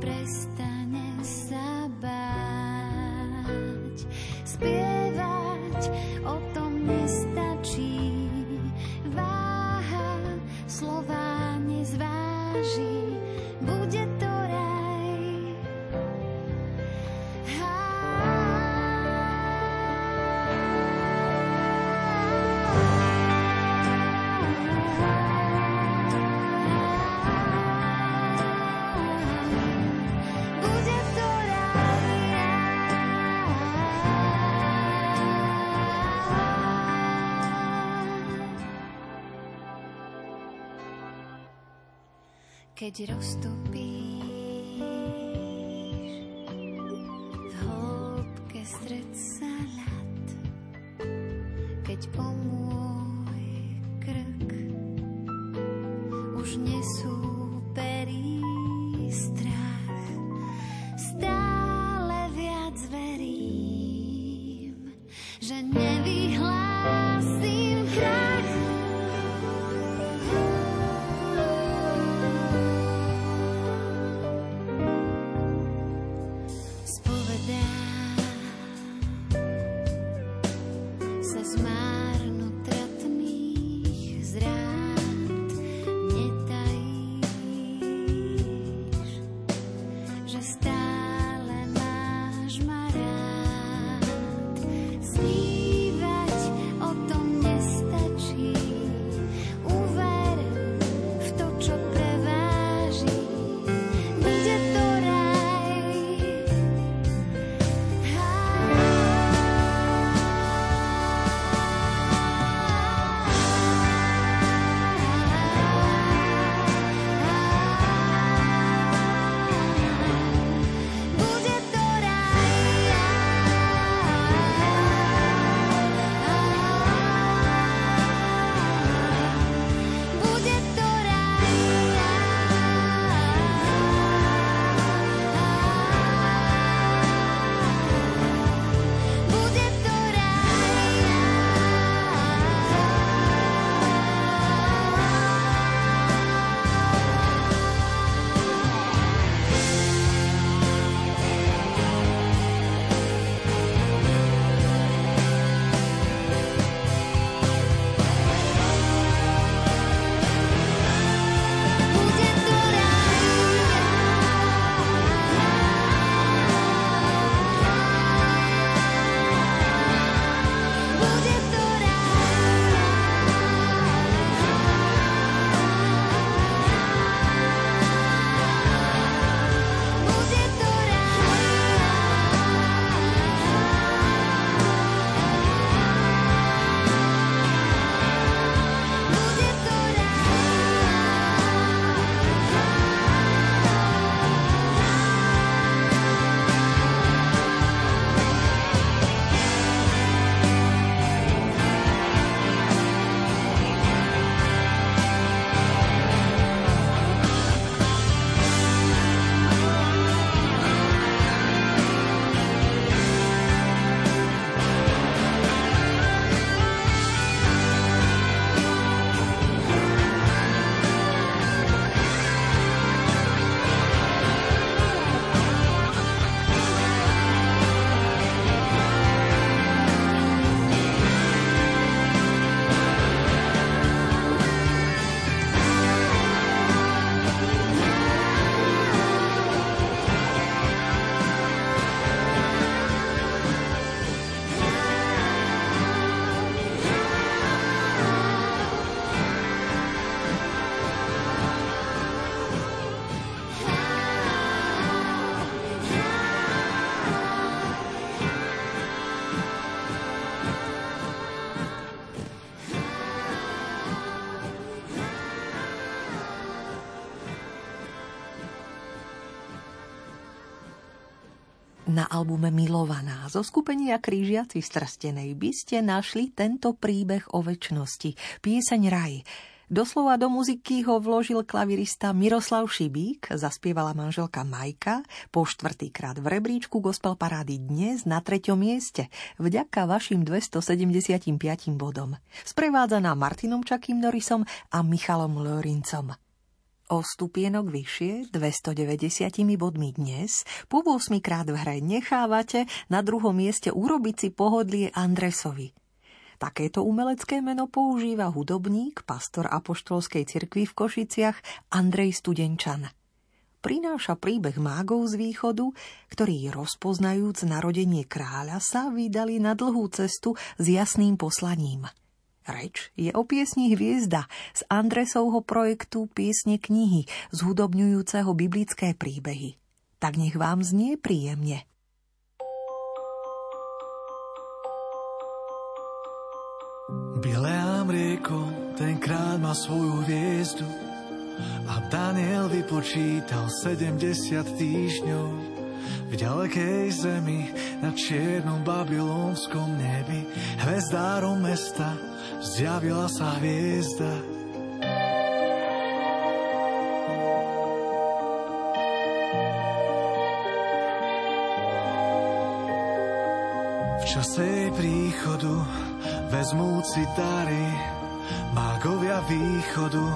prestane Keď roztopíš albume Milovaná zo skupenia Krížiaci strastenej by ste našli tento príbeh o väčšnosti, pieseň Raj. Doslova do muziky ho vložil klavirista Miroslav Šibík, zaspievala manželka Majka, po štvrtýkrát v rebríčku gospel parády dnes na treťom mieste, vďaka vašim 275 bodom. Sprevádzaná Martinom Čakým Norisom a Michalom Lorincom. O stupienok vyššie, 290 bodmi dnes, po 8 krát v hre nechávate na druhom mieste urobiť si pohodlie Andresovi – Takéto umelecké meno používa hudobník, pastor apoštolskej cirkvi v Košiciach Andrej Studenčan. Prináša príbeh mágov z východu, ktorí rozpoznajúc narodenie kráľa sa vydali na dlhú cestu s jasným poslaním. Reč je o piesni Hviezda z Andresovho projektu Piesne knihy, zhudobňujúceho biblické príbehy. Tak nech vám znie príjemne. Bileám rieko, tenkrát má svoju hviezdu a Daniel vypočítal 70 týždňov v ďalekej zemi na čiernom babylonskom nebi hvezdárom mesta zjavila sa hviezda. V čase jej príchodu vezmúci dary, mágovia východu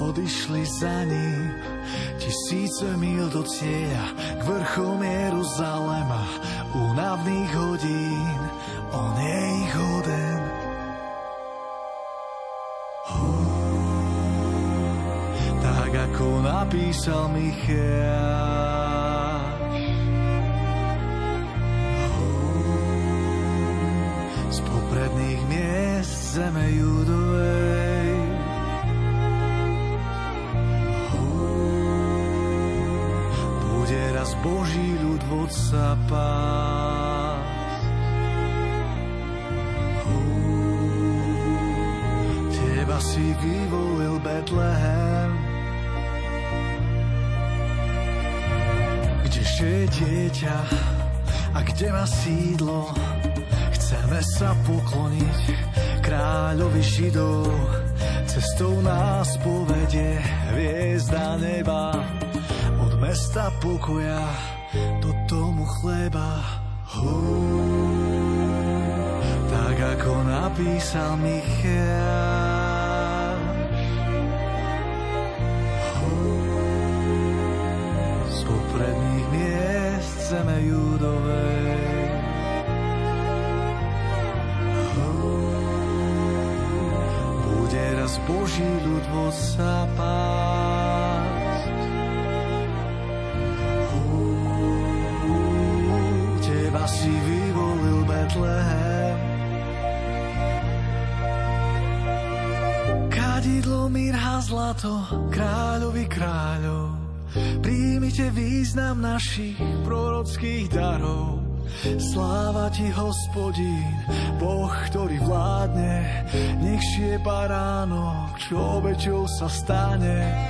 odišli za ním. Tisíce mil do cieľa k vrchom Jeruzalema, únavných hodín, on je ich hoden. Tak ako napísal Michal, zeme judovej. Vodca pás. Teba si vyvolil Betlehem, kdeže je dieťa a kde má sídlo, chceme sa pokloniť kráľovi Židov, cestou nás povedie hviezda neba, od mesta pokoja chleba. Hú, tak ako napísal Michal. Hú, z popredných miest zeme judovej. raz Boží ľud vo sa si vyvolil Betlehem. Kadidlo, mirha, zlato, kráľovi kráľov. Príjmite význam našich prorockých darov Sláva ti, hospodín, Boh, ktorý vládne, nech šie baránok, čo obeťou sa stane.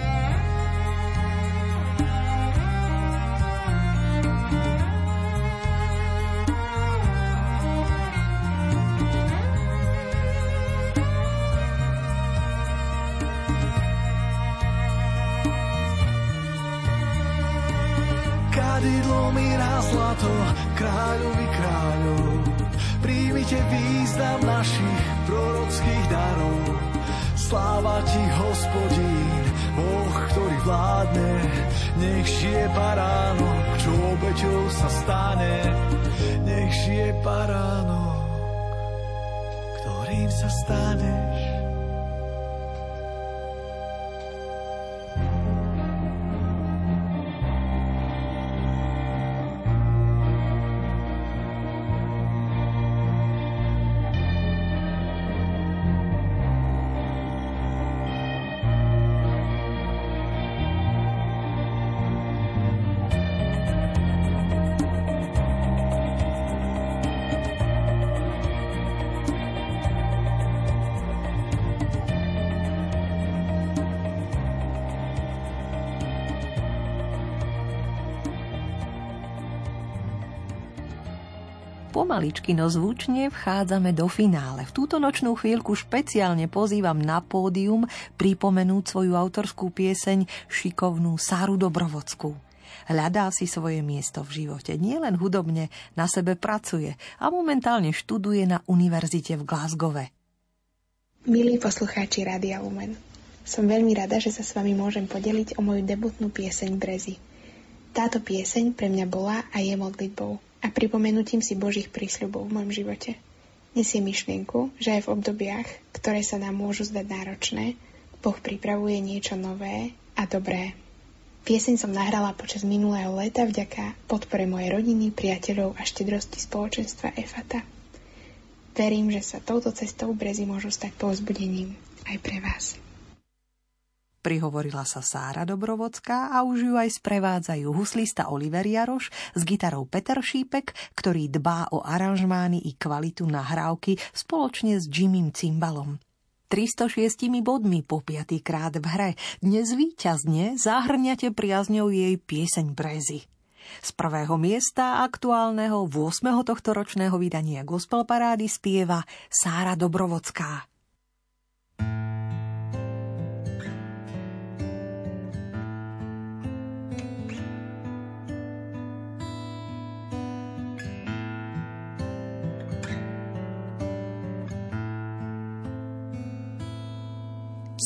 Kadidlo mi na zlato, kráľovi kráľov. Príjmite význam našich prorockých darov. Sláva ti, hospodín, Boh, ktorý vládne. Nech žije baránok, čo obeťou sa stane. Nech žije baránok, ktorým sa staneš. Pomaličky, no zvučne vchádzame do finále. V túto nočnú chvíľku špeciálne pozývam na pódium pripomenúť svoju autorskú pieseň šikovnú Sáru Dobrovodskú. Hľadá si svoje miesto v živote, nielen hudobne, na sebe pracuje a momentálne študuje na univerzite v Glasgowe. Milí poslucháči Rádia Lumen, som veľmi rada, že sa s vami môžem podeliť o moju debutnú pieseň Brezy. Táto pieseň pre mňa bola a je modlitbou a pripomenutím si Božích prísľubov v mojom živote. Nesie myšlienku, že aj v obdobiach, ktoré sa nám môžu zdať náročné, Boh pripravuje niečo nové a dobré. Pieseň som nahrala počas minulého leta vďaka podpore mojej rodiny, priateľov a štedrosti spoločenstva EFATA. Verím, že sa touto cestou brezy môžu stať povzbudením aj pre vás. Prihovorila sa Sára Dobrovodská a už ju aj sprevádzajú huslista Oliver Jaroš s gitarou Peter Šípek, ktorý dbá o aranžmány i kvalitu nahrávky spoločne s Jimmym Cimbalom. 306 bodmi po piatýkrát v hre. Dnes víťazne zahrňate priazňou jej pieseň Brezy. Z prvého miesta aktuálneho 8. tohto ročného vydania Gospel Parády spieva Sára Dobrovodská.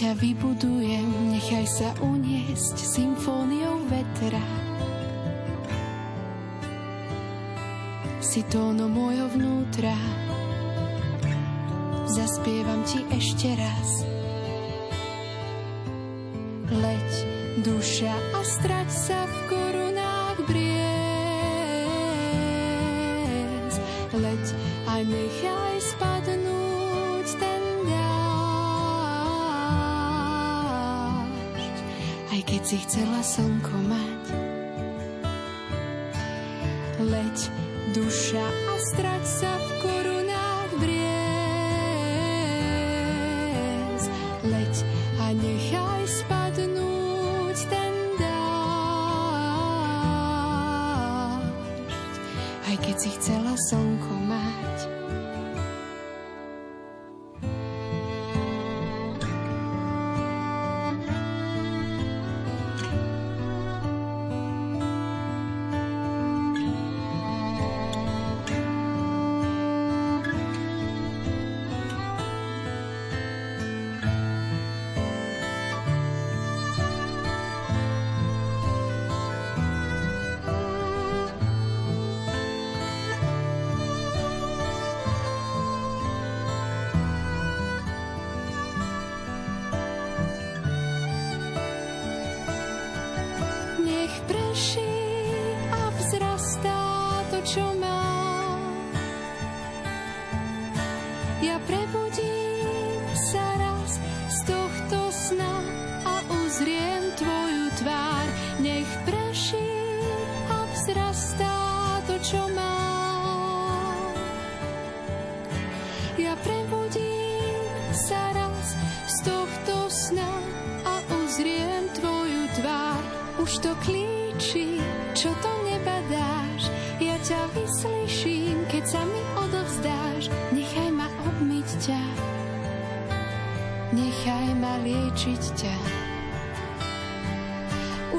Ťa vybudujem, nechaj sa uniesť symfóniou vetra. Si tónom môjho vnútra, zaspievam ti ešte raz. Leď, duša a strať sa v korunách briez. Leď a nechaj spadnúť si chcela slnko mať. Leď, duša a strať sa v korunách briez. Leď a nechaj spadnúť ten dážď, aj keď si chcela slnko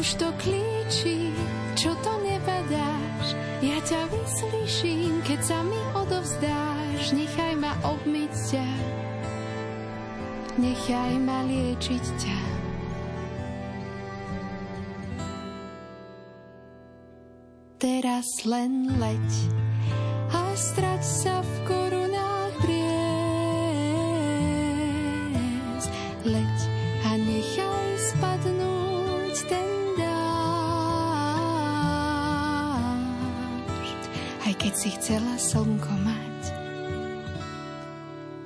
Už to klíči, čo to nebadáš, ja ťa vyslyším, keď sa mi odovzdáš. Nechaj ma obmyť ťa, nechaj ma liečiť ťa. Teraz len leď a strať sa v korunách keď si chcela slnko mať.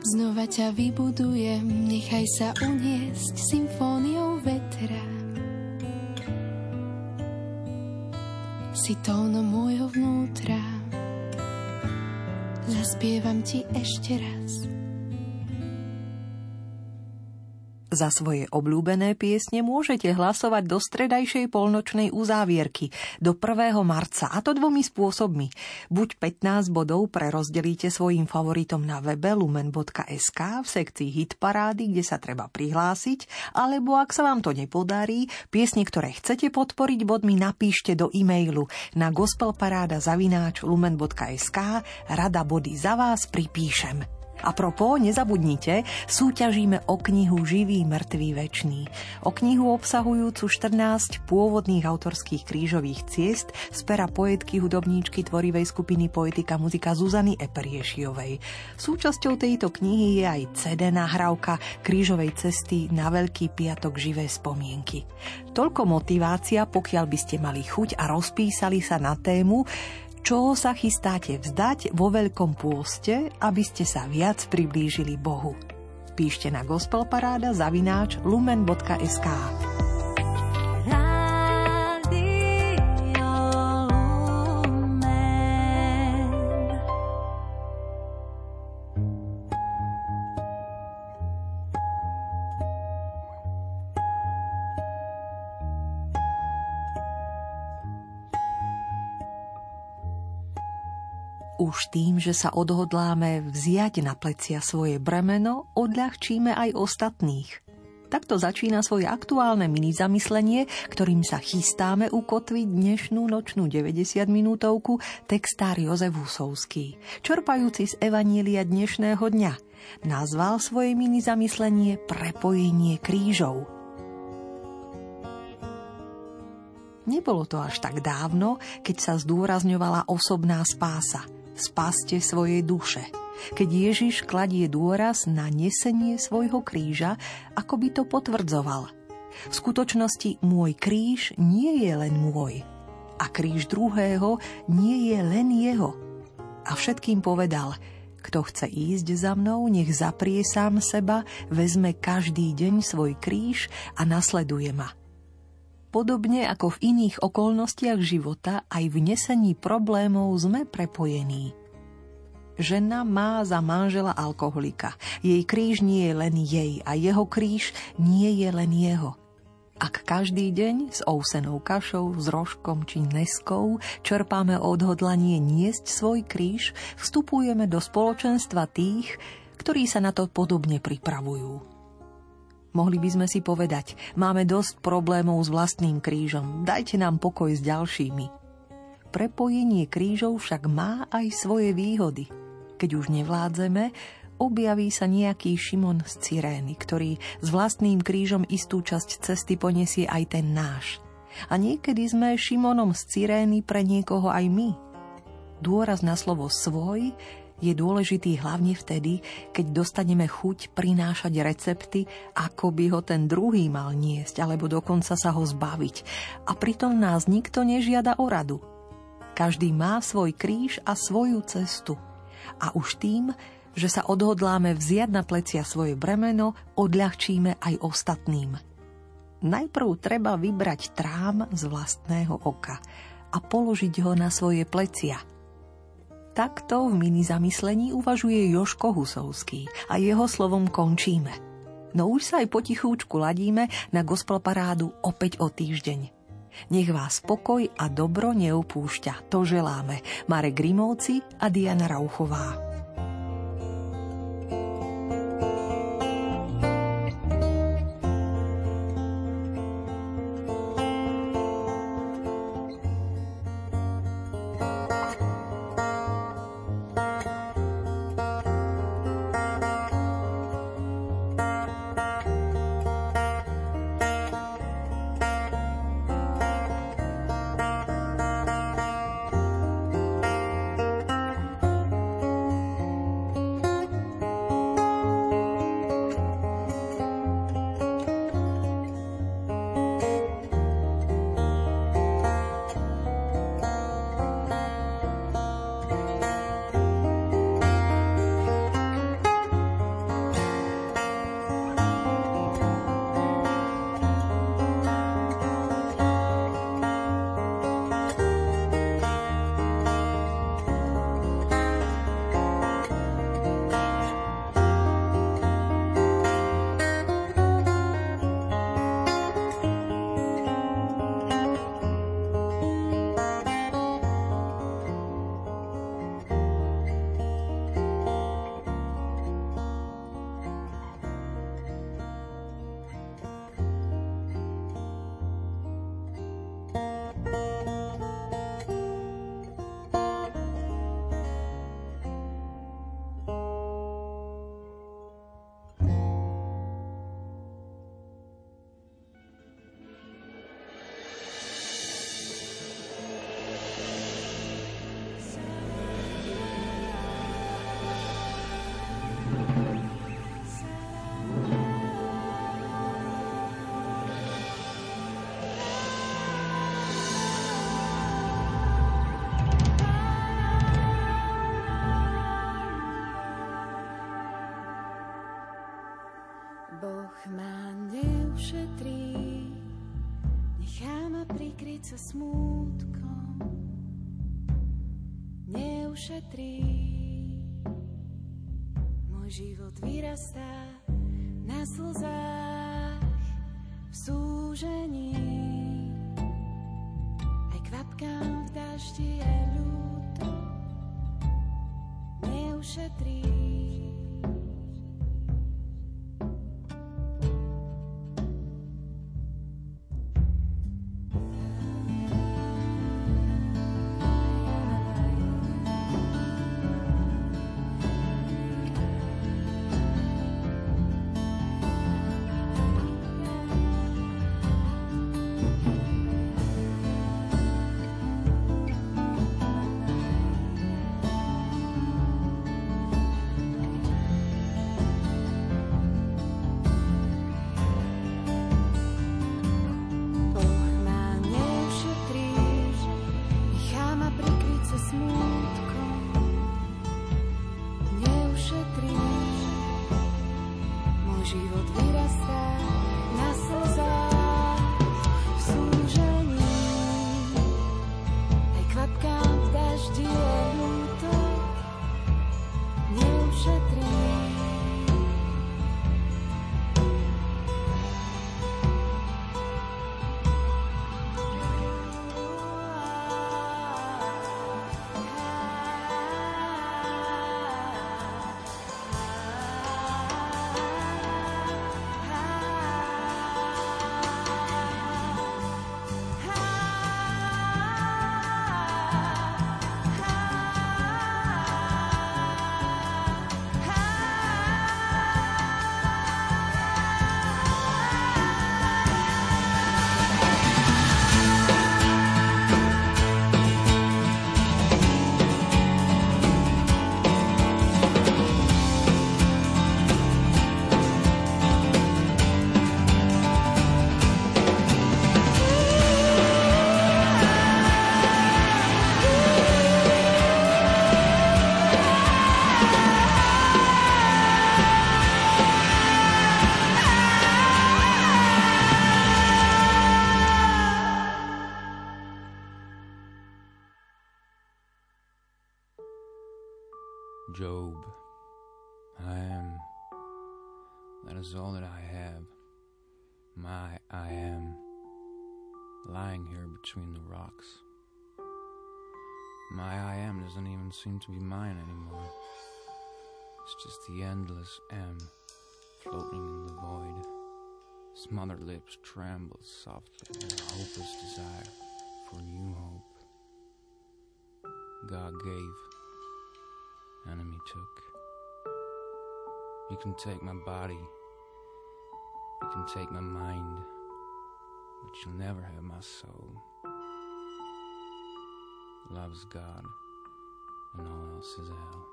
Znova ťa vybudujem, nechaj sa uniesť symfóniou vetra. Si tónom môjho vnútra, zaspievam ti ešte raz. Za svoje obľúbené piesne môžete hlasovať do stredajšej polnočnej uzávierky do 1. marca a to dvomi spôsobmi. Buď 15 bodov prerozdelíte svojim favoritom na webe lumen.sk v sekcii hit parády, kde sa treba prihlásiť, alebo ak sa vám to nepodarí, piesne, ktoré chcete podporiť bodmi napíšte do e-mailu na gospelparáda lumen.sk rada body za vás pripíšem. A propo, nezabudnite, súťažíme o knihu Živý, mŕtvý, večný. O knihu obsahujúcu 14 pôvodných autorských krížových ciest z pera poetky hudobníčky tvorivej skupiny Poetika muzika Zuzany Eperiešiovej. Súčasťou tejto knihy je aj CD nahrávka krížovej cesty na Veľký piatok živé spomienky. Toľko motivácia, pokiaľ by ste mali chuť a rozpísali sa na tému, čo sa chystáte vzdať vo Veľkom pôste, aby ste sa viac priblížili Bohu. Píšte na gospelparáda zavináč lumen.sk. Už tým, že sa odhodláme vziať na plecia svoje bremeno, odľahčíme aj ostatných. Takto začína svoje aktuálne mini zamyslenie, ktorým sa chystáme ukotviť dnešnú nočnú 90 minútovku textár Jozef Husovský, čerpajúci z Evanielia dnešného dňa. Nazval svoje mini zamyslenie Prepojenie krížov. Nebolo to až tak dávno, keď sa zdôrazňovala osobná spása – spaste svojej duše. Keď Ježiš kladie dôraz na nesenie svojho kríža, ako by to potvrdzoval. V skutočnosti môj kríž nie je len môj a kríž druhého nie je len jeho. A všetkým povedal, kto chce ísť za mnou, nech zaprie sám seba, vezme každý deň svoj kríž a nasleduje ma. Podobne ako v iných okolnostiach života, aj v nesení problémov sme prepojení. Žena má za manžela alkoholika. Jej kríž nie je len jej a jeho kríž nie je len jeho. Ak každý deň s ousenou kašou, s rožkom či neskou čerpáme odhodlanie niesť svoj kríž, vstupujeme do spoločenstva tých, ktorí sa na to podobne pripravujú. Mohli by sme si povedať, máme dosť problémov s vlastným krížom, dajte nám pokoj s ďalšími. Prepojenie krížov však má aj svoje výhody. Keď už nevládzeme, objaví sa nejaký Šimon z Cyrény, ktorý s vlastným krížom istú časť cesty poniesie aj ten náš. A niekedy sme Šimonom z Cyrény pre niekoho aj my. Dôraz na slovo svoj je dôležitý hlavne vtedy, keď dostaneme chuť prinášať recepty, ako by ho ten druhý mal niesť, alebo dokonca sa ho zbaviť. A pritom nás nikto nežiada o radu. Každý má svoj kríž a svoju cestu. A už tým, že sa odhodláme vziať na plecia svoje bremeno, odľahčíme aj ostatným. Najprv treba vybrať trám z vlastného oka a položiť ho na svoje plecia – Takto v mini zamyslení uvažuje Joško Husovský a jeho slovom končíme. No už sa aj potichúčku ladíme na gospel parádu opäť o týždeň. Nech vás pokoj a dobro neupúšťa, to želáme. Marek Grimovci a Diana Rauchová. Sa smútkom neušetrí. Môj život vyrastá na slzách v súžení. Aj kvapkám v daždi je ľúto, neušetrí. Seem to be mine anymore. It's just the endless M floating in the void. Smothered lips tremble softly in a hopeless desire for new hope. God gave, enemy took. You can take my body, you can take my mind, but you'll never have my soul. Love's God and all else is hell.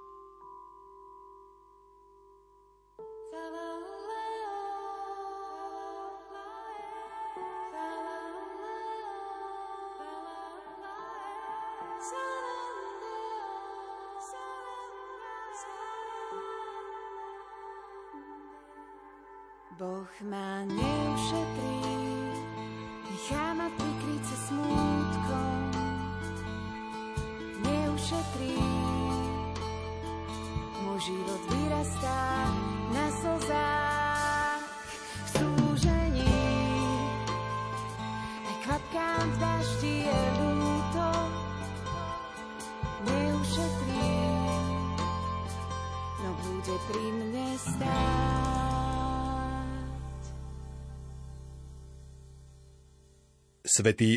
Boh ma nechá ma prikryť sa smútkom, neušetrí život vyrastá na slzách. V súžení. Aj kvapkám v daždi je ľúto, neušetrí, no bude pri mne stáť. Svetý